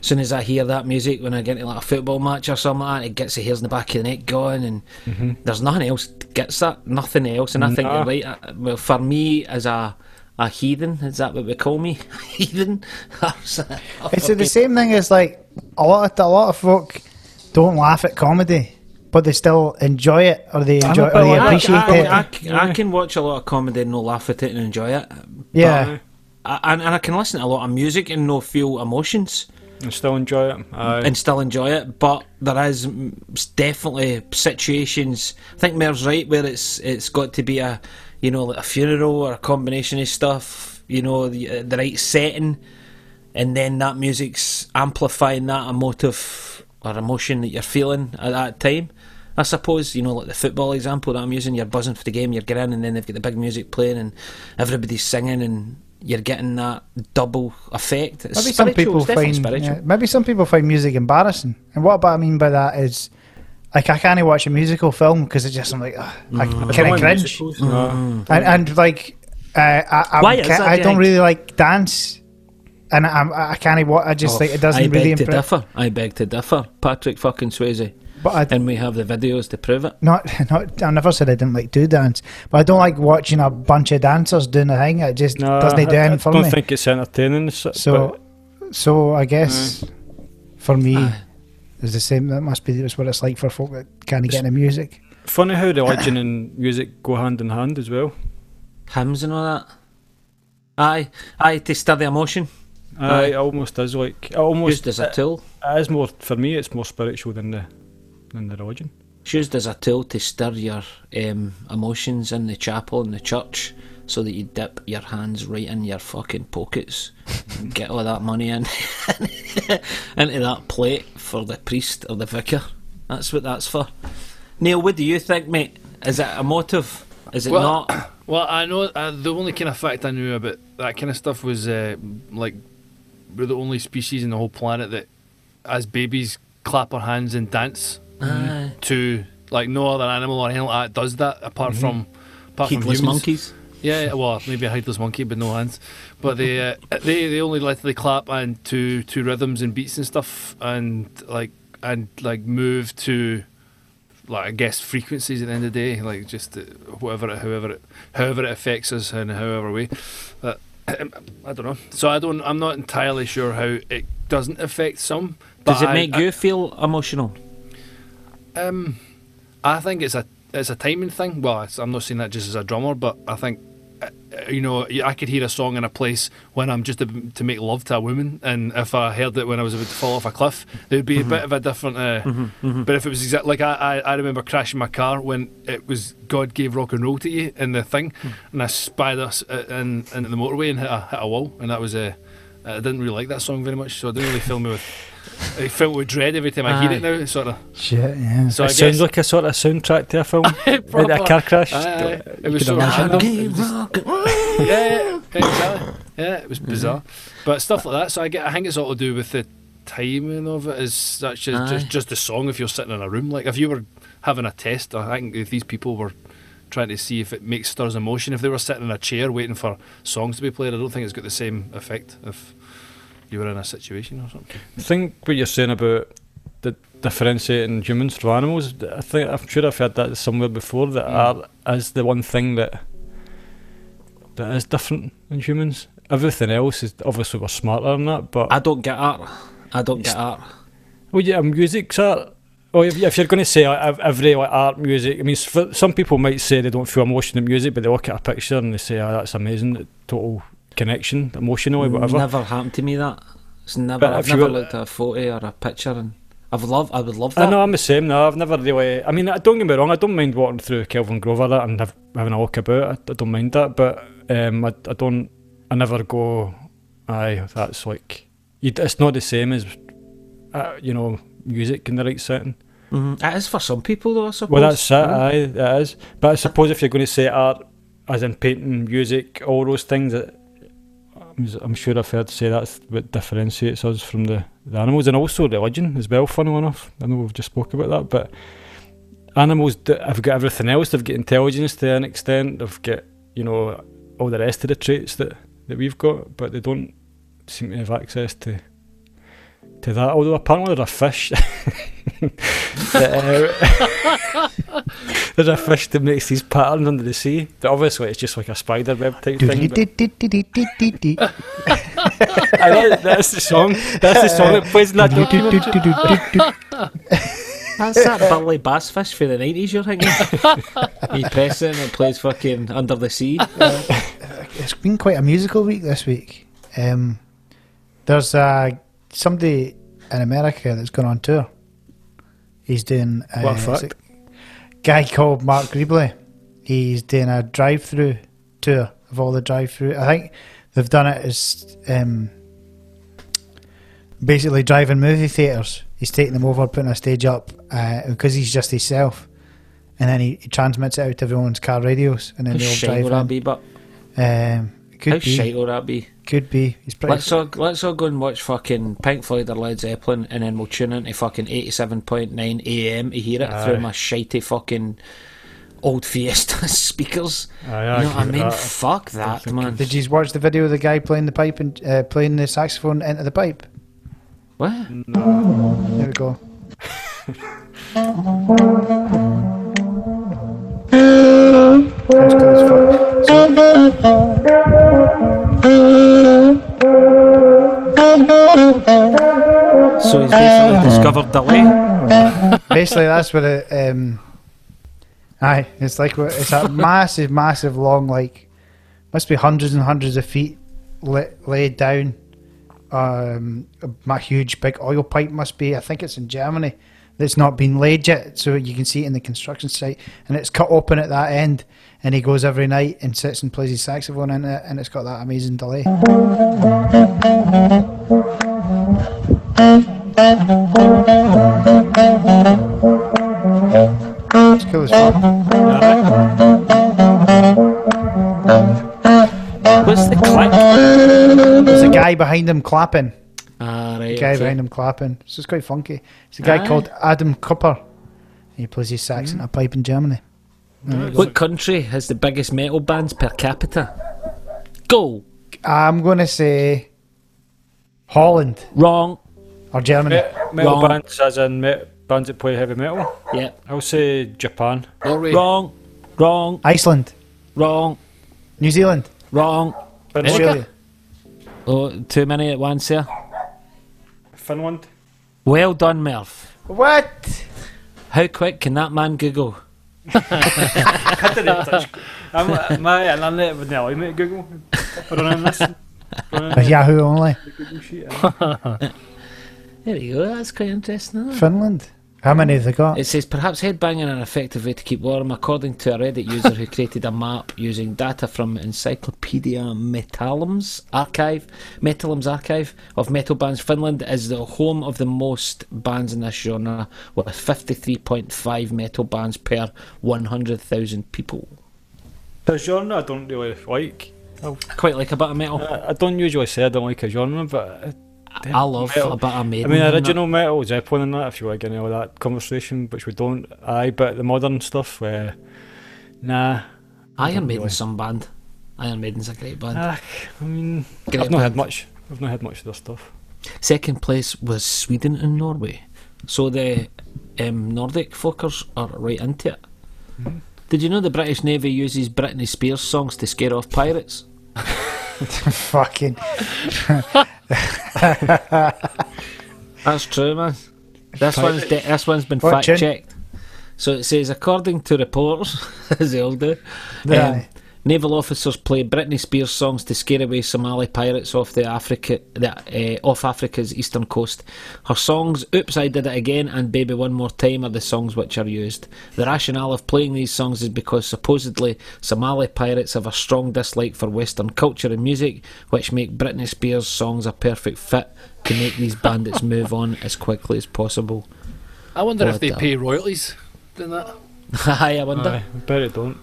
As soon as I hear that music when I get into like a football match or something like that, it gets the hairs in the back of the neck going, and there's nothing else gets that, nothing else. And I think Nah. you're right. Uh, Well, for me, as a a heathen, is that what we call me? heathen. It's the same thing as like a lot of a lot of folk don't laugh at comedy. But they still enjoy it, or they enjoy, a or they like- I, appreciate I, it. I, I, I can watch a lot of comedy and no laugh at it and enjoy it. yeah, I, and, and I can listen to a lot of music and no feel emotions And still enjoy it. Aye. and still enjoy it. But there is definitely situations. I think Mer's right where it's it's got to be a you know like a funeral or a combination of stuff. You know the, uh, the right setting, and then that music's amplifying that emotive or emotion that you're feeling at that time. I suppose you know, like the football example that I'm using. You're buzzing for the game, you're getting in, and then they've got the big music playing, and everybody's singing, and you're getting that double effect. It's maybe some people it's find yeah, maybe some people find music embarrassing, and what I mean by that is. Like I can't watch a musical film because it's just I'm like ugh, I Mm. kind of cringe, Musicals, no. and, and like uh, I, Why is ca- that, I don't really like dance, and I'm, I can't. wa- I just Oh, think it doesn't I really beg to impress. differ. I beg to differ. Patrick fucking Swayze, But I, and we have the videos to prove it. not, not. I never said I didn't like to dance, but I don't like watching a bunch of dancers doing a thing. It just No, doesn't do I, I anything for me. I don't think it's entertaining. So, So, so I guess mm. for me, Aye. it's the same. That must be that's what it's like for folk that can't get into music. but funny how religion and music go hand in hand as well. Hymns and all that. Aye, aye, to stir the emotion. Aye, Aye. it almost is like it almost Used as a tool. it is more for me. It's more spiritual than the than the religion. It's used as a tool to stir your um, emotions in the chapel in the church, so that you dip your hands right in your fucking pockets, and get all that money in into that plate for the priest or the vicar. That's what that's for. Neil, what do you think, mate? Is it a motive? Is it Well, not? Well, I know uh, the only kind of fact I knew about that kind of stuff was uh, like we're the only species in the whole planet that, as babies, clap our hands and dance Aye. to like no other animal or anything like that does that apart from apart from humans. monkeys. Yeah, yeah, well, maybe a headless monkey, but no hands. But they uh, they they only literally clap and to to rhythms and beats and stuff, and like and like move to like I guess frequencies at the end of the day, like just uh, whatever it, however it however it affects us in however way. But I don't know. So I don't. I'm not entirely sure how it doesn't affect some. Does it I- make I- you feel emotional? Um, I think it's a it's a timing thing. Well, I'm not saying that just as a drummer, but I think uh, uh, you know I could hear a song in a place when I'm just ab- to make love to a woman, and if I heard it when I was about to fall off a cliff, there would be a bit of a different. Uh, But if it was exact like I, I I remember crashing my car when it was God gave rock and roll to you in the thing, and I spied us uh, in the motorway and hit a hit a wall, and that was a. I didn't really like that song very much, so I didn't really fill me with. I felt with dread every time I hear it now. Sort of. Shit, yeah. So I it sounds guess- like a sort of soundtrack to a film, Proper. a car crash. Aye, aye. It was could so random. It was just- yeah, yeah, exactly. Yeah, it was bizarre, but stuff like that. So I get, I think it's all to do with the timing of it. Is such as Aye. just just the song. If you're sitting in a room, like if you were having a test, I think if these people were trying to see if it makes stirs emotion. If they were sitting in a chair waiting for songs to be played, I don't think it's got the same effect if you were in a situation or something. I think what you're saying about the differentiating humans from animals, I think I'm sure I've heard that somewhere before. That Mm. art is the one thing that that is different in humans. Everything else is obviously we're smarter than that, but I don't get art. I don't get art. well, yeah, music's art. Oh, if, if you're going to say ev- every like art music, I mean, some people might say they don't feel emotion in music, but they look at a picture and they say, "Oh, that's amazing, total connection, emotionally, whatever." Never happened to me that. It's never. But I've never were- looked at a photo or a picture and I've loved. I would love I know I'm the same. No, I've never really. I mean, don't get me wrong. I don't mind walking through Kelvingrove that and have, having a walk about. I, I don't mind that, but um, I, I don't. I never go. Aye, that's like. You, it's not the same as, uh, you know, music in the right setting. Mhm. It is for some people though. I suppose. Well, that's it. Yeah. Aye, it is. But I suppose if you're going to say art, as in painting, music, all those things, that I'm, sure I've heard say that's what differentiates us from the, the animals, and also religion as well. Funny enough, I know we've just spoke about that, but animals have got everything else. They've got intelligence to an extent. They've got you know all the rest of the traits that that we've got, but they don't seem to have access to. To that, although apparently there's a fish. that, uh, there's a fish that makes these patterns under the sea. But obviously, it's just like a spider web type thing. but- I know, that's the song. That's the song that plays in that documentary. That's that Billy Bass Fish for the 90s you're thinking. he press it and it plays fucking Under the Sea. it's been quite a musical week this week. Um, there's uh, somebody in America that's gone on tour. He's doing uh, What it's fact? a guy called Mark Greebley. He's doing a drive-through tour of all the drive-through. I think they've done it as um, basically driving movie theaters. He's taking them over, putting a stage up uh, because he's just himself, and then he, he transmits it out to everyone's car radios, and then they all drive will that be, but Um, could how be. shite will that be? Could be. He's pretty. Let's all, let's all go and watch fucking Pink Floyd or Led Zeppelin and then we'll tune into fucking 87.9 AM to hear it Aye. through my shitey fucking old Fiesta speakers. Aye, you know what I mean? that. Fuck that, man. Did you watch the video of the guy playing the pipe and uh, playing the saxophone into the pipe? What? There we go. That's good as fuck. So, So he's basically discovered delay. basically, that's what it. Um, aye, it's like what- it's a massive, massive, long, like must be hundreds and hundreds of feet la- laid down. Um, a huge big oil pipe must be. I think it's in Germany. That's not been laid yet, so you can see it in the construction site, and it's cut open at that end. And he goes every night and sits and plays his saxophone in it, and it's got that amazing delay. It's cool as fuck. What's the click? There's a guy behind him clapping. Ah, right. A guy okay. behind him clapping. So it's quite funky. It's a guy Aye. called Adam Cooper. He plays his sax in a pipe in Germany. What country has the biggest metal bands per capita? Go! I'm going to say Holland Wrong. or Germany. Me- metal Wrong. bands, as in me- bands that play heavy metal. Yeah. I'll say Japan. Norway. Wrong. Wrong. Iceland, Wrong. New Zealand, Wrong. Australia. Oh, too many at once here. Finland. Well done, Murph. What? How quick can that man Google? I didn't touch. I'm, my internet wouldn't allow me to Google. Running this. Running Yahoo only. Google sheet. There you go. That's quite interesting. Isn't it? Finland. How many have they got? It says perhaps headbanging an effective way to keep warm, according to a Reddit user who created a map using data from Encyclopedia Metallum's archive. Metallum's archive of metal bands. Finland is the home of the most bands in this genre, with 53.5 metal bands per 100,000 people. The genre I don't really like. I quite like a bit of metal. I, I don't usually say I don't like a genre, but I love metal. a bit of I mean and that. original metal, Zeppelin and that. If you want to get into all that conversation, which we don't. Aye, but the modern stuff, uh, nah. Iron really. Maiden's some band. Iron Maiden's a great band. Ah, I mean, Great I've not had much. I've not had much of their stuff. Second place was Sweden and Norway. So the um, Nordic folkers are right into it. Mm-hmm. Did you know the British Navy uses Britney Spears songs to scare off pirates? Fucking. That's true, man. This one's de- this one's been fact checked. So it says, according to reports, as they all do, um. Naval officers play Britney Spears songs to scare away Somali pirates off the Africa, the, uh, off Africa's eastern coast. Her songs "Oops, I Did It Again" and "Baby One More Time" are the songs which are used. The rationale of playing these songs is because supposedly Somali pirates have a strong dislike for Western culture and music, which make Britney Spears songs a perfect fit to make these bandits move on as quickly as possible. I wonder What if they the- pay royalties doing that. Aye, I wonder. Aye, I bet it don't.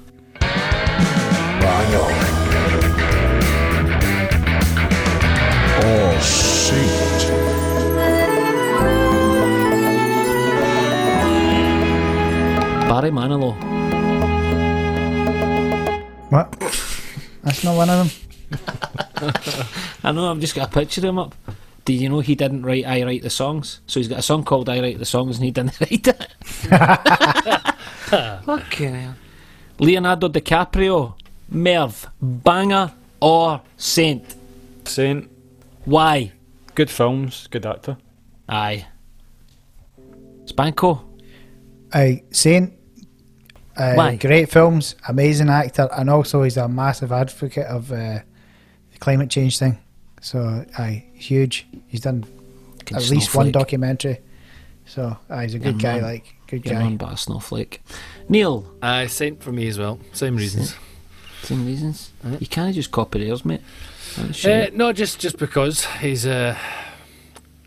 All saint. Barry Manilow. What? That's not one of them. I know, I've just got a picture of him up. Do you know he didn't write I Write the Songs? So he's got a song called I Write the Songs and he didn't write it. Fucking hell. Leonardo DiCaprio, Merv, banger or saint? Saint, Why? good films, good actor. Aye. Spanko? Aye, Saint. Uh, Why? Great films, amazing actor, and also he's a massive advocate of uh, the climate change thing. So, aye, huge. He's done Fucking at least one documentary. So, aye, he's a good Yeah, guy. man. Like good Yeah, guy. man, but a snowflake. Neil, I Saint for me as well. Same reasons. Same reasons. Uh-huh. You can't just copy theirs, mate. Uh, no, just just because he's uh,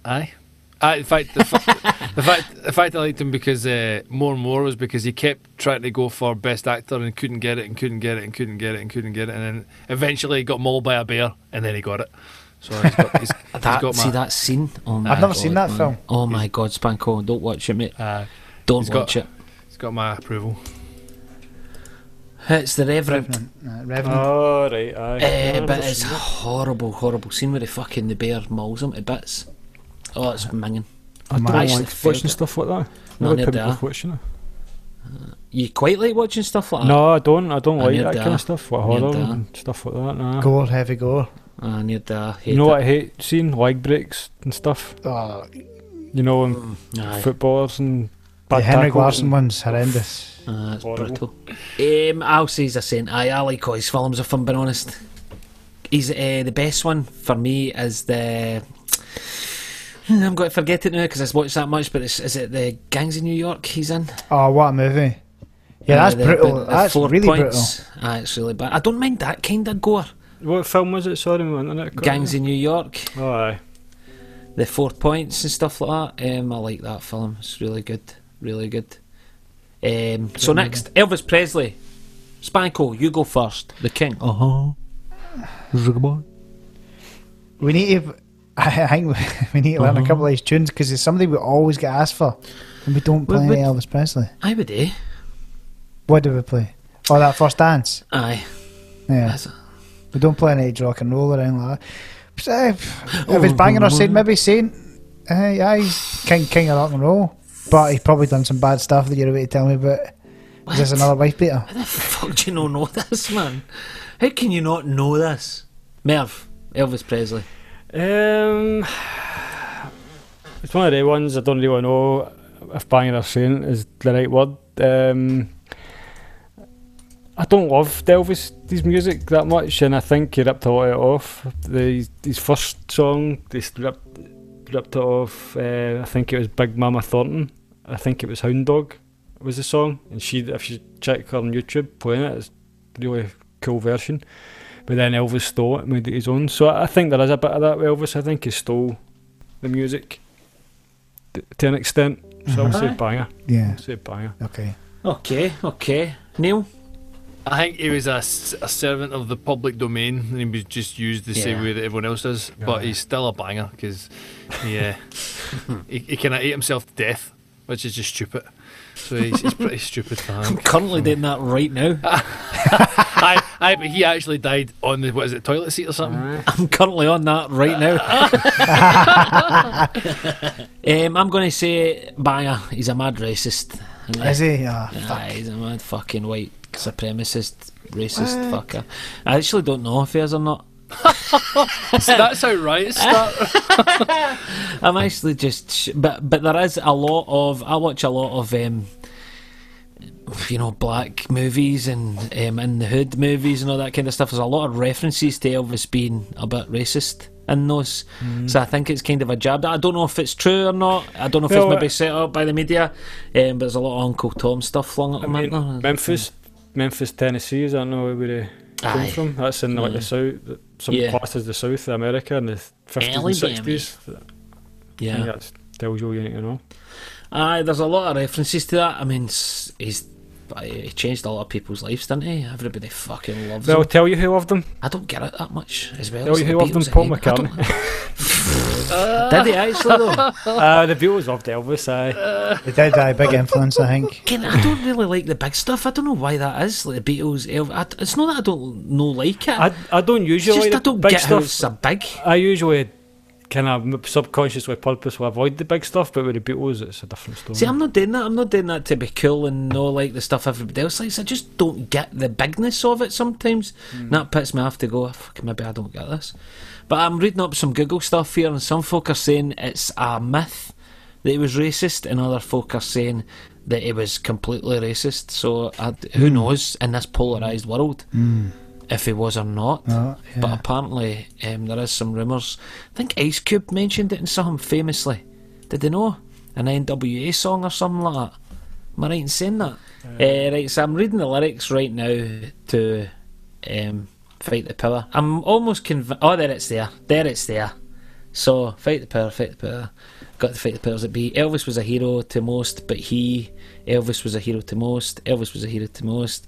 aye. Uh, in fact, the, fa- the fact the fact I liked him because uh, more and more was because he kept trying to go for best actor and couldn't get it and couldn't get it and couldn't get it and couldn't get it and then eventually he got mauled by a bear and then he got it. So he's got he's, he's that, got see my that scene? Oh my I've never God, seen that man. film. Oh my God, Spanko, don't watch it, mate. uh, Don't He's got- watch it. he's got my approval. It's the Reverend. Revenant. Uh, Revenant. Oh, right, aye. Yeah, but it's a horrible, horrible scene where the fucking the bear mauls him to bits. Oh, it's minging. I don't I like watching it. stuff like that. No, Never near put me there. off watching it. You quite like watching stuff like that? No, I don't. I don't I like need that that. kind of stuff. Like I need horror that. and stuff like that. Nah. Gore, heavy gore. Ah, near there. Hate You know it. what I hate seeing? Leg breaks and stuff. Oh, You know, when Aye. footballers and the bad Henrik tackles Larsson and- one's horrendous. Ah, it's brutal. Um, I'll say he's a saint. Aye, I like all his films if I'm being honest. He's uh, the best one for me is the. I'm going to forget it now because I've watched that much. But it's, is it the Gangs in New York he's in? Oh, what a movie! Yeah, Uh, that's the- brutal. the- the that's four really points. Ah, it's really bad. I don't mind that kind of gore. What film was it? Sorry, my internet. cut Gangs in New York, Oh, aye. the four points and stuff like that. Um, I like that film. It's really good, really good. Um, so next, Elvis Presley, Spanko, you go first. The King. Uh huh. Zigabon. We need to. I think we need to learn a couple of these tunes because it's something we always get asked for, and we don't play Well, any Elvis Presley. I would, eh? What do we play? Oh, that first dance. Aye. Yeah, That's- we don't play any rock and roll or anything like that. But, uh, if it's banging or saying maybe saying, uh, yeah, he's king king of rock and roll, but he's probably done some bad stuff that you're about to tell me about. Is this What? another wife beater? How the fuck do you not know this, man? How can you not know this? Merv, Elvis Presley. Um, it's one of the ones I don't really know if banging or saying is the right word. Um, I don't love Elvis his music that much, and I think he ripped a lot of it off. The, his first song, they ripped, ripped it off. Uh, I think it was Big Mama Thornton. I think it was Hound Dog was the song, and she, if you check her on YouTube playing it, it's a really cool version. But then Elvis stole it, and made it his own. So I think there is a bit of that with Elvis. I think he stole the music t- to an extent. So I'll say Aye. banger. Yeah. I'll say banger. Okay. Okay, okay. Neil? I think he was a servant of the public domain and he was just used the same way that everyone else does. But Aye. he's still a banger because he, uh, he, he kind of ate himself to death, which is just stupid. So he's, he's pretty stupid. I I'm currently doing that right now. I, I, but he actually died on the what is it, toilet seat or something? I'm currently on that right now. um, I'm going to say Banger. He's a mad racist. Is he? Ah, Aye, he's a mad fucking white supremacist, racist fucker. I actually don't know if he is or not. So that's how riots. I'm actually just, sh- but but there is a lot of. I watch a lot of, um, you know, black movies and um, in the hood movies and all that kind of stuff. There's a lot of references to Elvis being a bit racist in those. So I think it's kind of a jab. I don't know if it's true or not. I don't know if Well, it's maybe uh, set up by the media. Um, but there's a lot of Uncle Tom stuff flung at I him. mean. Memphis, Memphis, Tennessee. Is that know where he come Aye. from? That's in like the south. Some Yeah. as the south of America in the fifties and sixties. Yeah. that tells you all you need to know. Aye, there's a lot of references to that. I mean, he's uh, he changed a lot of people's lives, didn't he? Everybody fucking loves They'll him. tell you who loved him. I don't get it that much as well. Tell you who loved him. Beatles Paul. McCartney. Did he actually though? uh, the Beatles loved Elvis. Aye. he did die. Big influence, I think. Ken, I don't really like the big stuff. I don't know why that is. Like the Beatles, Elv- I, it's not that I don't no like it. I, I don't it's usually just like I don't big get how stuff. it's a big. I usually kind of subconscious with subconsciously, purposely avoid the big stuff, but with the Beatles, it's a different story. See, I'm not doing that. I'm not doing that to be cool and know like the stuff everybody else likes. I just don't get the bigness of it sometimes. And that puts me off to go, fuck, maybe I don't get this. But I'm reading up some Google stuff here, and some folk are saying it's a myth that he was racist, and other folk are saying that he was completely racist. So I, who knows in this polarised world Mm. If he was or not. Oh, But apparently, um, there is some rumours. I think Ice Cube mentioned it in something famously. Did they know? An NWA song or something like that. Am I right in saying that? Uh, right, so I'm reading the lyrics right now to um, Fight the Power. I'm almost convinced. Oh, there it's there. There it's there. So, Fight the Power, Fight the Power. Got to fight the powers that be. Elvis was a hero to most, but he, Elvis was a hero to most. Elvis was a hero to most,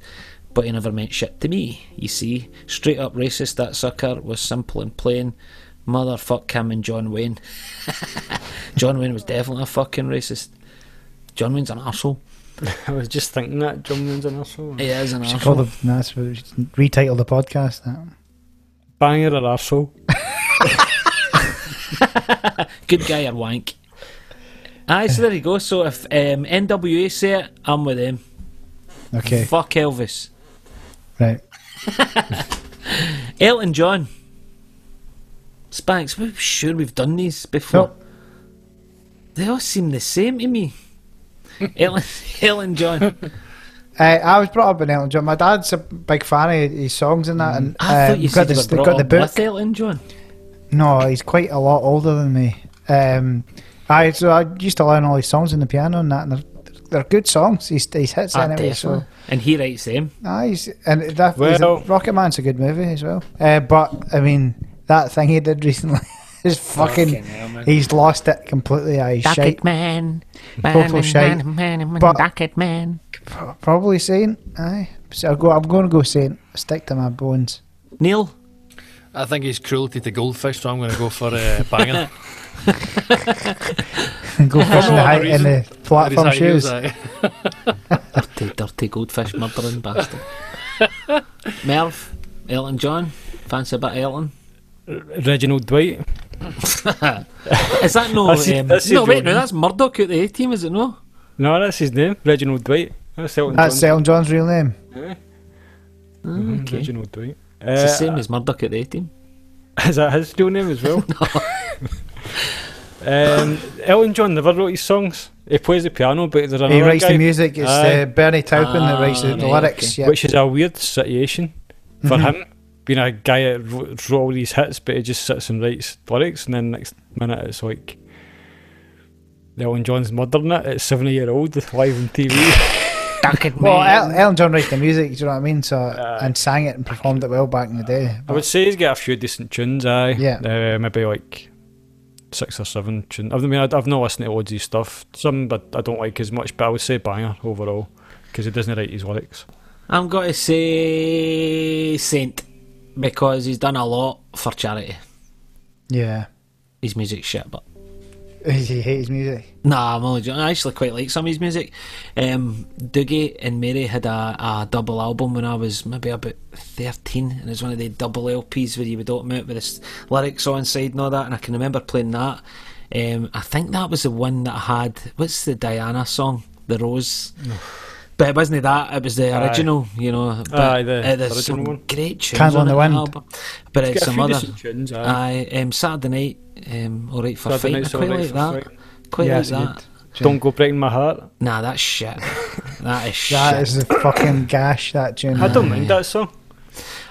but he never meant shit to me. You see, straight up racist. That sucker was simple and plain. Motherfuck him and John Wayne. John Wayne was definitely a fucking racist. John Wayne's an arsehole. I was just thinking that John Wayne's an arsehole. He is an Should call arsehole. the, that's what we should retitle the podcast. That. Banger or arsehole? Good guy or wank. Aye, so there you go. So if um, NWA say it, I'm with them. Okay, Fuck Elvis. Right. Elton John. Spanks, we're sure we've done these before. Nope. They all seem the same to me. Elton, Elton John. Uh, I was brought up in Elton John. My dad's a big fan of his songs and that. And Mm. I thought um, you got said the, you got the book. with Elton John. No, he's quite a lot older than me. Um, I so I used to learn all his songs on the piano and that, and they're, they're good songs. He's he's hits Ah, anyway. definitely. So And he writes them. ah, he's, and that he's a- Well- Rocket Man's a good movie as well. Uh, but I mean that thing he did recently is fucking. hell, he's lost it completely. I shite. man. Total shite. man, But- Rocket man. Probably Saint. Aye. So I'll go. I'm going to go Saint. Stick to my bones. Neil. I think he's cruelty to goldfish, so I'm going to go for uh, banger. And go fishing the height in the platform His high heels, shoes. Dirty, dirty goldfish murdering bastard. Merv. Elton John. Fancy a bit of Elton. Reginald Dwight. Is that no? That's um, that's no, wait, no, that's Murdock at the A team, is it no? No, that's his name. Reginald Dwight. That's Elton That's John's- Elton John's real name. Aye. Mm, Mhm, okay. Reginald Dwight. It's the Uh, same as Murdock at the A team. Is that his real name as well? um, Elton John never wrote his songs. He plays the piano, but there's another He writes guy, the music. It's Aye. uh, Bernie Taupin that writes the, the right, lyrics. okay. Yeah. which is a weird situation for Mhm. him. Being a guy that wrote, wrote all these hits, but he just sits and writes lyrics, and then next minute it's like Elton John's murdering it at 70 year old live on TV. Well, El- Elton John writes the music. Do you know what I mean? So Aye. and sang it and performed it well back in the day. I would say he's got a few decent tunes, aye. Yeah. Uh, maybe like six or seven tunes. I mean, I've, I've not listened to loads of his stuff. Some but I don't like as much, but I would say banger overall because he doesn't write his lyrics. I'm going to say Saint because he's done a lot for charity. Yeah, His music's shit, but he hates music. nah, I'm only joking. I actually quite like some of his music. Um, Dougie and Mary had a, a double album when I was maybe about 13, and it was one of the double LPs where you would open it with this lyrics on side and all that, and I can remember playing that. Um, I think that was the one that I had what's the Diana song, The Rose. But it wasn't that; it was the Aye. original, you know. But Aye, the uh, original some one. great tunes Candle on in the that Wind. album. But it's Got a some other. decent tunes, aye. Aye, um, Saturday night, um, all right for Saturday fighting. I quite Alright like that. Fighting. Quite Yeah, like that. good. Don't go breaking my heart. Nah, that's shit. that is shit. That is the fucking gash. That tune. I don't mind that song.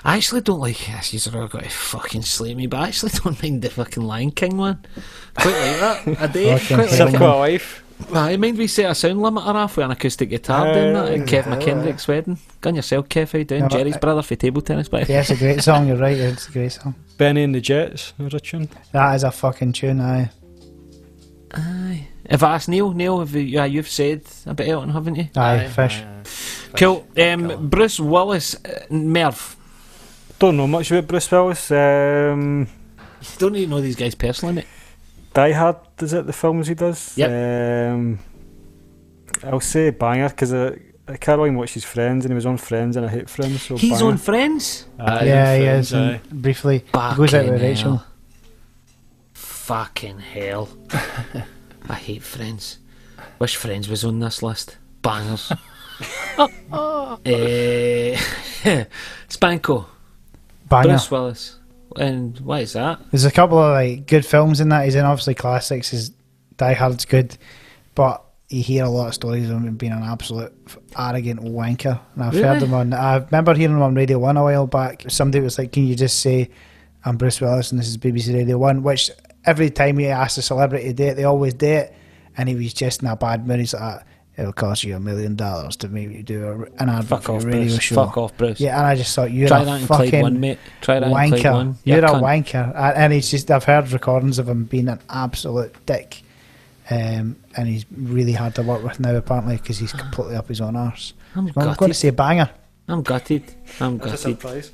I actually don't like. Yes, you're all got to fucking slay me, but I actually don't mind the fucking Lion King one. Quite like that. I do. Fucking Quite like hell. that. Circle of Life. I mind we set a sound limiter off with an acoustic guitar doing that at Kev McKendrick's wedding. Gun yourself, Kev, how you doing? No, Jerry's I- brother for table tennis, but Yeah, it's a great song. You're right. It's a great song. Bennie and the Jets. There's a tune. That is a fucking tune. Aye. Aye. If I ask Neil, Neil, have you, yeah, you've said about Elton, haven't you? Aye, fish. Cool. Um, Bruce Willis, uh, Merv. Don't know much about Bruce Willis. Um, Don't even know these guys personally, mate. Die Hard is it the films he does? Yep. Um, I'll say banger because I, I Caroline his Friends and he was on Friends and I hate Friends. So He's banger. on Friends. Aye, yeah, he Friends, is. and briefly, he goes out with Fucking Rachel. hell. Fucking hell. I hate Friends. Wish Friends was on this list. Bangers. Eh, Spanko. Banger. Bruce Willis. And why is that? There's a couple of like good films in that. He's in obviously classics. His Die Hard's good, but you hear a lot of stories of him being an absolute arrogant wanker. And I've Really? heard him on. I remember hearing him on Radio One a while back. Somebody was like, "Can you just say I'm Bruce Willis and this is BBC Radio One?" Which every time he asked a celebrity to do it, they always do it. And he was just in a bad mood. He's like, "It'll cost you a million dollars to make you do a, an advert Fuck for off, radio Bruce. show." Fuck off, Bruce. Yeah, and I just thought you're Try a that fucking one, mate. Try that in Clyde wanker. one. You're a wanker, and he's just. I've heard recordings of him being an absolute dick, um, and he's really hard to work with now apparently because he's completely up his own arse. I'm I'm going to gutted. say banger. I'm gutted. I'm That's a gutted. surprise.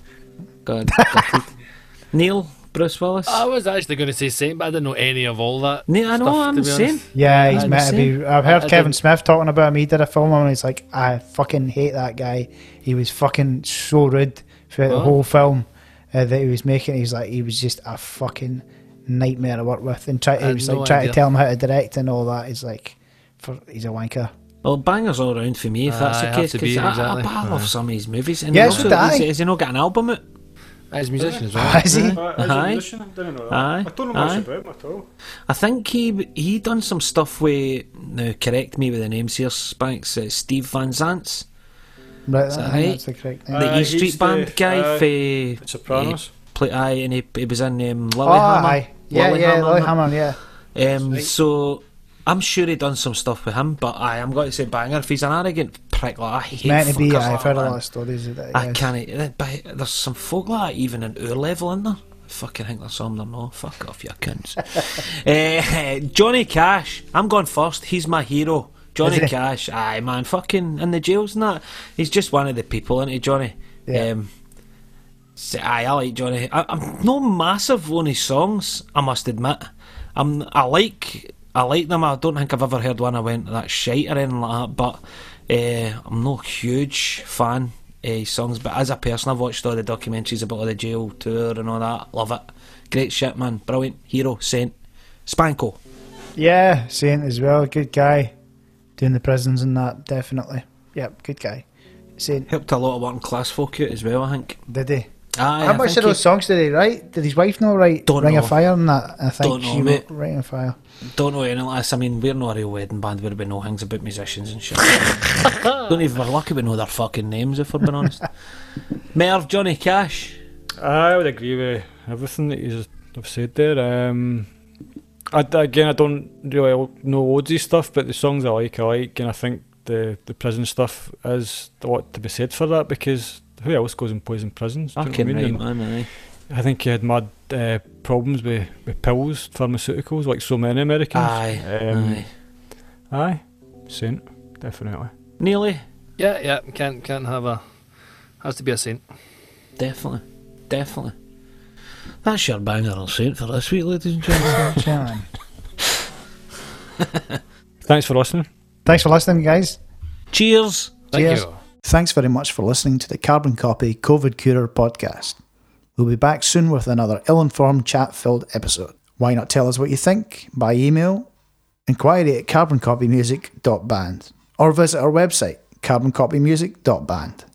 God, gutted. Neil, Bruce Willis. I was actually going to say Saint, but I didn't know any of all that. Ne- I know, stuff, I'm to the same. Yeah, he's I'm meant to be. I've heard I Kevin didn't- Smith talking about him. He did a film on, and he's like, I fucking hate that guy. He was fucking so rude throughout the whole film uh, that he was making. He's like, he was just a fucking nightmare to work with. And try, I he was no like trying to tell him how to direct and all that. He's like, for, he's a wanker. Well, bangers all around for me if that's Aye, the have case. to be, Because exactly. I, I love some of his movies. And Yeah, he so also, do I. has, has he not got an album out? As a musician as well. Has he? Uh, as a Aye. musician, I didn't know that. Aye. I don't know much Aye. about him at all. I think he he done some stuff with. Now, correct me with the names here, Spanks. Uh, Steve Van Zandt's, Right, Is I that think right? that's the correct name. the Aye, E Street he's Band guy aye. for The Sopranos. Play, aye, and he, he was in um, oh, Lilyhammer. aye. Yeah, Lilyhammer, yeah, and. Lilyhammer, yeah. Um, so I'm sure he done some stuff with him, but I am going to say banger. If he's an arrogant prick, like I hate Meant to be, I've like heard that, a lot of stories of that. I yes. can't. But there's some folk like that even in our level in there. I fucking think there's some there. No, fuck off, you cunts. uh, Johnny Cash. I'm going first. He's my hero. Johnny Cash. Aye, man. Fucking in the jails and that. He's just one of the people, isn't he, Johnny? Yeah. Um, so, aye, I like Johnny. I, I'm no massive on his songs. I must admit. I'm. I like. I like them. I don't think I've ever heard one I went that shite or anything like that. But uh, I'm no huge fan of his songs. But as a person, I've watched all the documentaries about all the jail tour and all that. Love it. Great shit, man. Brilliant. Hero. Saint. Spanko. Yeah, Saint as well. Good guy. Doing the prisons and that, definitely. Yep, good guy. Saint, Helped a lot of working class folk out as well, I think. did he? Aye, How I much of those he- songs did he write? Did his wife know write Don't Ring know. of Fire and that? I think Don't know, she mate. wrote Ring of Fire. Don't know anything like this. I mean, we're not a real wedding band where we know things about musicians and shit. Don't even we're lucky we know their fucking names, if we're being honest. Merv, Johnny Cash. I would agree with everything that you've have said there. Um, I, again, I don't really know loads of stuff, but the songs I like, I like, and I think the, the prison stuff is a lot to be said for that because who else goes and plays in prisons? Do you know what I Fucking mean? right, And man. Aye. I think he had mad uh, problems with, with pills, pharmaceuticals, like so many Americans. Aye, Um, aye. aye. Saint, definitely. Nearly. Yeah, yeah. Can't can't have a. Has to be a saint. Definitely. Definitely. That's your banger on Saint for this week, ladies and gentlemen. Gentlemen. Thanks for listening. Thanks for listening, guys. Cheers. Thank Cheers. you. Thanks very much for listening to the Carbon Copy COVID Curer podcast. We'll be back soon with another ill informed, chat filled episode. Why not tell us what you think by email? Inquiry at carboncopymusic.band or visit our website, carboncopymusic.band.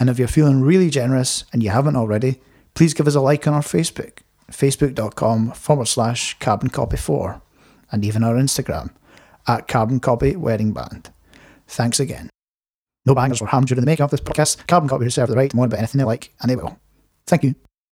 And if you're feeling really generous and you haven't already, please give us a like on our Facebook, facebook.com forward slash carboncopy4, and even our Instagram at Carbon Copy Wedding Band. Thanks again. No bangers were harmed during the making of this podcast. Carbon Copy reserve the right to moan about anything they like, and they will. Thank you.